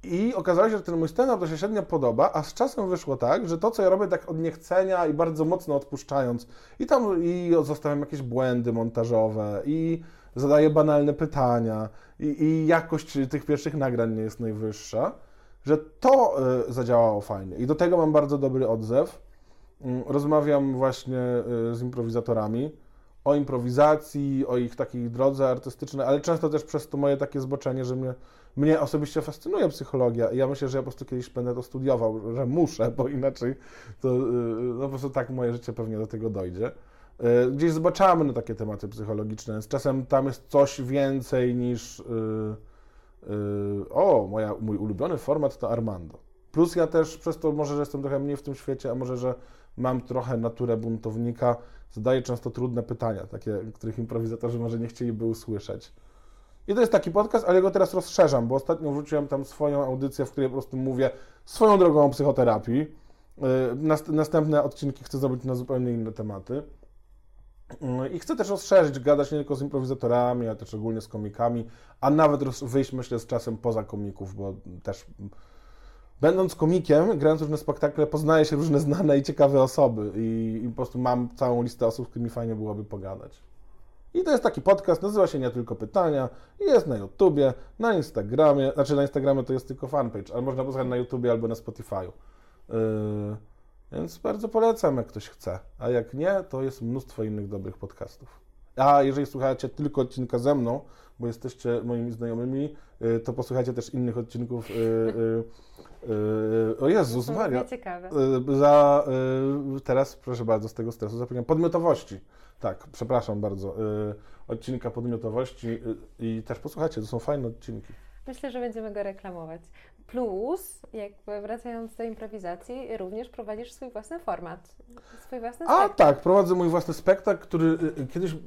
I okazało się, że ten mój stand-up to się średnio podoba, a z czasem wyszło tak, że to, co ja robię tak od niechcenia i bardzo mocno odpuszczając, i tam i zostawiam jakieś błędy montażowe, i zadaję banalne pytania, i, i jakość tych pierwszych nagrań nie jest najwyższa, że to y, zadziałało fajnie. I do tego mam bardzo dobry odzew. Mm, Rozmawiam właśnie y, z improwizatorami o improwizacji, o ich takiej drodze artystycznej, ale często też przez to moje takie zboczenie, że mnie, mnie osobiście fascynuje psychologia i ja myślę, że ja po prostu kiedyś będę to studiował, że muszę, bo inaczej to y, no po prostu tak moje życie pewnie do tego dojdzie. Gdzieś zbaczamy na takie tematy psychologiczne, więc czasem tam jest coś więcej niż y, y, o, moja, mój ulubiony format to Armando. Plus ja też przez to może, że jestem trochę mniej w tym świecie, a może, że mam trochę naturę buntownika, zadaję często trudne pytania, takie, których improwizatorzy może nie chcieliby usłyszeć. I to jest taki podcast, ale go teraz rozszerzam, bo ostatnio wrzuciłem tam swoją audycję, w której po prostu mówię swoją drogą o psychoterapii. Y, nast- Następne odcinki chcę zrobić na zupełnie inne tematy. Y, I chcę też rozszerzyć, gadać nie tylko z improwizatorami, ale też ogólnie z komikami, a nawet wyjść, myślę, z czasem poza komików, bo też będąc komikiem, grając różne spektakle, poznaje się różne znane i ciekawe osoby i, i po prostu mam całą listę osób, z którymi fajnie byłoby pogadać. I to jest taki podcast, nazywa się Nie Tylko Pytania, jest na YouTubie, na Instagramie, znaczy na Instagramie to jest tylko fanpage, ale można posłuchać na YouTubie albo na Spotify'u. Yy, więc bardzo polecam, jak ktoś chce, a jak nie, to jest mnóstwo innych dobrych podcastów. A jeżeli słuchacie tylko odcinka ze mną, bo jesteście moimi znajomymi, yy, to posłuchajcie też innych odcinków. Yy, yy, o Jezus Maria. ciekawe. Y, Za, y, teraz, proszę bardzo, z tego stresu zapomniałem. Podmiotowości. Tak, przepraszam bardzo. y, Odcinka podmiotowości y, i też posłuchajcie, to są fajne odcinki. Myślę, że będziemy go reklamować. Plus, jakby wracając do improwizacji, również prowadzisz swój własny format, swój własny A spektakl. tak, prowadzę mój własny spektakl, który y, y, kiedyś, y,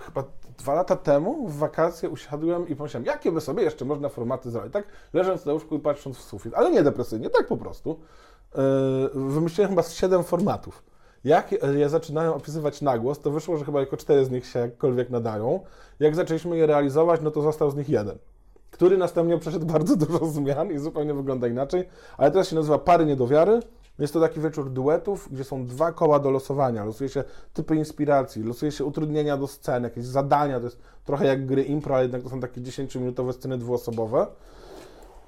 chyba dwa lata temu, w wakacje usiadłem i pomyślałem, jakie by sobie jeszcze można formaty zrobić. Tak, leżąc na łóżku i patrząc w sufit, ale nie depresyjnie, tak po prostu. Wymyśliłem chyba z siedem formatów. Jak je zaczynają opisywać na głos, to wyszło, że chyba jako cztery z nich się jakkolwiek nadają. Jak zaczęliśmy je realizować, no to został z nich jeden, który następnie przeszedł [LAUGHS] bardzo dużo zmian i zupełnie wygląda inaczej, ale teraz się nazywa Pary Niedowiary. Jest to taki wieczór duetów, gdzie są dwa koła do losowania. Losuje się typy inspiracji, losuje się utrudnienia do scen, jakieś zadania. To jest trochę jak gry impro, ale jednak to są takie 10-minutowe sceny dwuosobowe.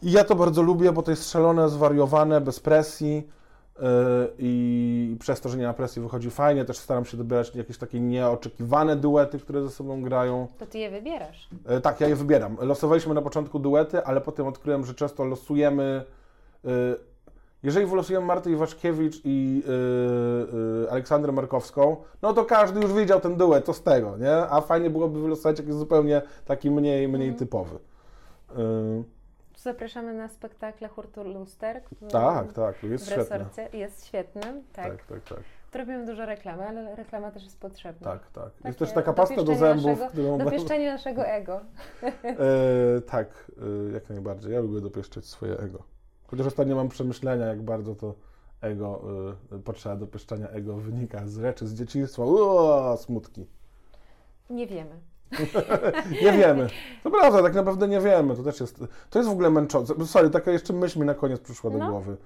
I ja to bardzo lubię, bo to jest szalone, zwariowane, bez presji i przez to, że nie ma presji wychodzi fajnie. Też staram się dobierać jakieś takie nieoczekiwane duety, które ze sobą grają. To ty je wybierasz. E, Tak, ja je wybieram. Losowaliśmy na początku duety, ale potem odkryłem, że często losujemy. e, jeżeli wylosujemy Martę Iwaszkiewicz i Aleksandrę Markowską, no to każdy już widział ten duet, to z tego, nie? A fajnie byłoby wylosować jakiś zupełnie taki mniej, mniej Mhm. typowy. Zapraszamy na spektakle Hurtu Luster, który tak, tak, jest w świetne. resorcie jest świetny, tak. Tak, tak, tak. Robimy dużo reklamy, ale reklama też jest potrzebna. Tak, tak. Takie Jest też taka pasta do zębów, naszego-. Dopieszczenie naszego ego. E, tak, e, jak najbardziej. Ja lubię dopieszczać swoje ego. Chociaż ostatnio mam przemyślenia, jak bardzo to ego, e, potrzeba dopieszczania ego wynika z rzeczy z dzieciństwa. Uuu, smutki. Nie wiemy. [LAUGHS] Nie wiemy. To prawda, tak naprawdę nie wiemy. To też jest, to jest w ogóle męczące. Sorry, taka jeszcze myśl mi na koniec przyszła do No. głowy.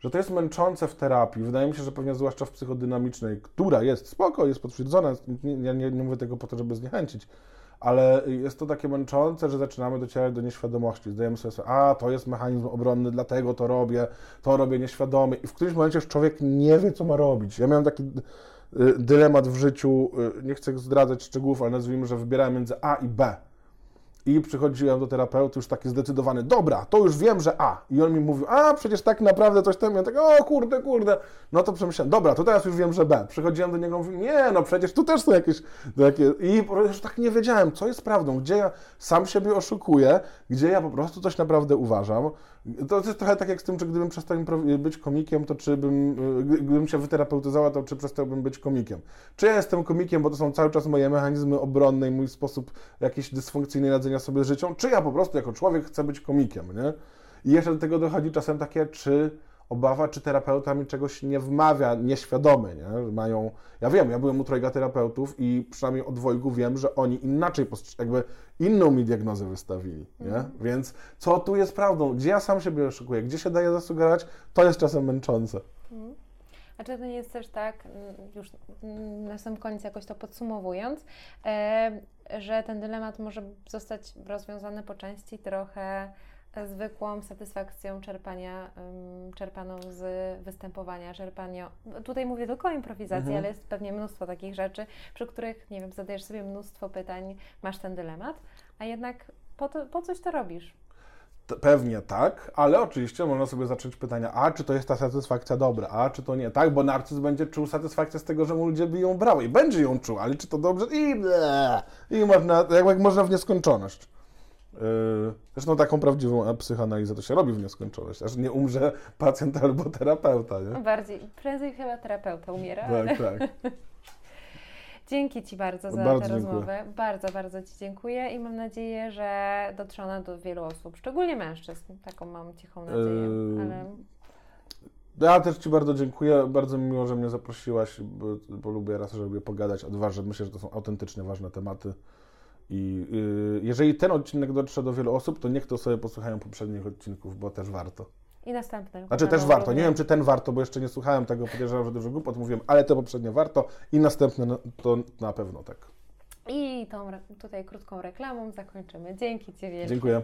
Że to jest męczące w terapii. Wydaje mi się, że pewnie zwłaszcza w psychodynamicznej, która jest spoko, jest potwierdzona. Ja nie, nie mówię tego po to, żeby zniechęcić. Ale jest to takie męczące, że zaczynamy docierać do nieświadomości. Zdajemy sobie sprawę, a to jest mechanizm obronny, dlatego to robię, to robię nieświadomie. I w którymś momencie już człowiek nie wie, co ma robić. Ja miałem taki dylemat w życiu, y, nie chcę zdradzać szczegółów, ale nazwijmy, że wybierałem między A i B. I przychodziłem do terapeuty już taki zdecydowany, dobra, to już wiem, że A. I on mi mówił, a przecież tak naprawdę coś tam. Ja tak, o kurde, kurde. No to przemyślałem, dobra, to teraz już wiem, że B. Przychodziłem do niego, mówię, nie, no przecież tu też są jakieś takie. I już tak nie wiedziałem, co jest prawdą, gdzie ja sam siebie oszukuję, gdzie ja po prostu coś naprawdę uważam. To jest trochę tak jak z tym, czy gdybym przestał być komikiem, to czy bym, gdy- gdybym się wyterapeutyzowała, to czy przestałbym być komikiem. Czy ja jestem komikiem, bo to są cały czas moje mechanizmy obronne i mój sposób jakiejś dysfunkcyjnej radzenia sobie z życiem, czy ja po prostu jako człowiek chcę być komikiem, nie? I jeszcze do tego dochodzi czasem takie, czy obawa, czy terapeuta mi czegoś nie wmawia nieświadomie, nie? Mają... Ja wiem, ja byłem u trojga terapeutów i przynajmniej od dwojgu wiem, że oni inaczej, jakby inną mi diagnozę wystawili, nie? Więc co tu jest prawdą? Gdzie ja sam siebie oszukuję? Gdzie się daje zasugerować? To jest czasem męczące. A czy to nie jest też tak, mm, już na sam koniec jakoś to podsumowując, e, że ten dylemat może zostać rozwiązany po części trochę zwykłą satysfakcją czerpania, czerpaną z występowania, czerpania. Tutaj mówię tylko o improwizacji, Mhm. ale jest pewnie mnóstwo takich rzeczy, przy których, nie wiem, zadajesz sobie mnóstwo pytań, masz ten dylemat, a jednak po, to, po coś to robisz. Pewnie tak, ale oczywiście można sobie zacząć pytania, a czy to jest ta satysfakcja dobra, a czy to nie tak, bo narcyz będzie czuł satysfakcję z tego, że mu ludzie by ją brały i będzie ją czuł, ale czy to dobrze i ble, i można, jak, jak można w nieskończoność. Yy, zresztą taką prawdziwą psychoanalizę to się robi w nieskończoność, aż nie umrze pacjent albo terapeuta, nie? Bardziej, prędzej chyba terapeuta umiera. Tak, tak. [LAUGHS] Dzięki Ci bardzo za Bardzo tę dziękuję. rozmowę. Bardzo, bardzo Ci dziękuję i mam nadzieję, że dotrze ona do wielu osób, szczególnie mężczyzn. Taką mam cichą nadzieję. Yy, Ale Ja też Ci bardzo dziękuję. Bardzo mi miło, że mnie zaprosiłaś, bo, bo lubię raz, że lubię pogadać o dwa, że myślę, że to są autentycznie ważne tematy. I yy, jeżeli ten odcinek dotrze do wielu osób, to niech to sobie posłuchają poprzednich odcinków, bo też warto. i następne. Znaczy też warto. Nie wiem, czy ten warto, bo jeszcze nie słuchałem tego, podejrzewam, że dużo głupot mówiłem, ale te poprzednie warto i następne no, to na pewno tak. I tą tutaj krótką reklamą zakończymy. Dzięki Ci wielkie. Dziękuję.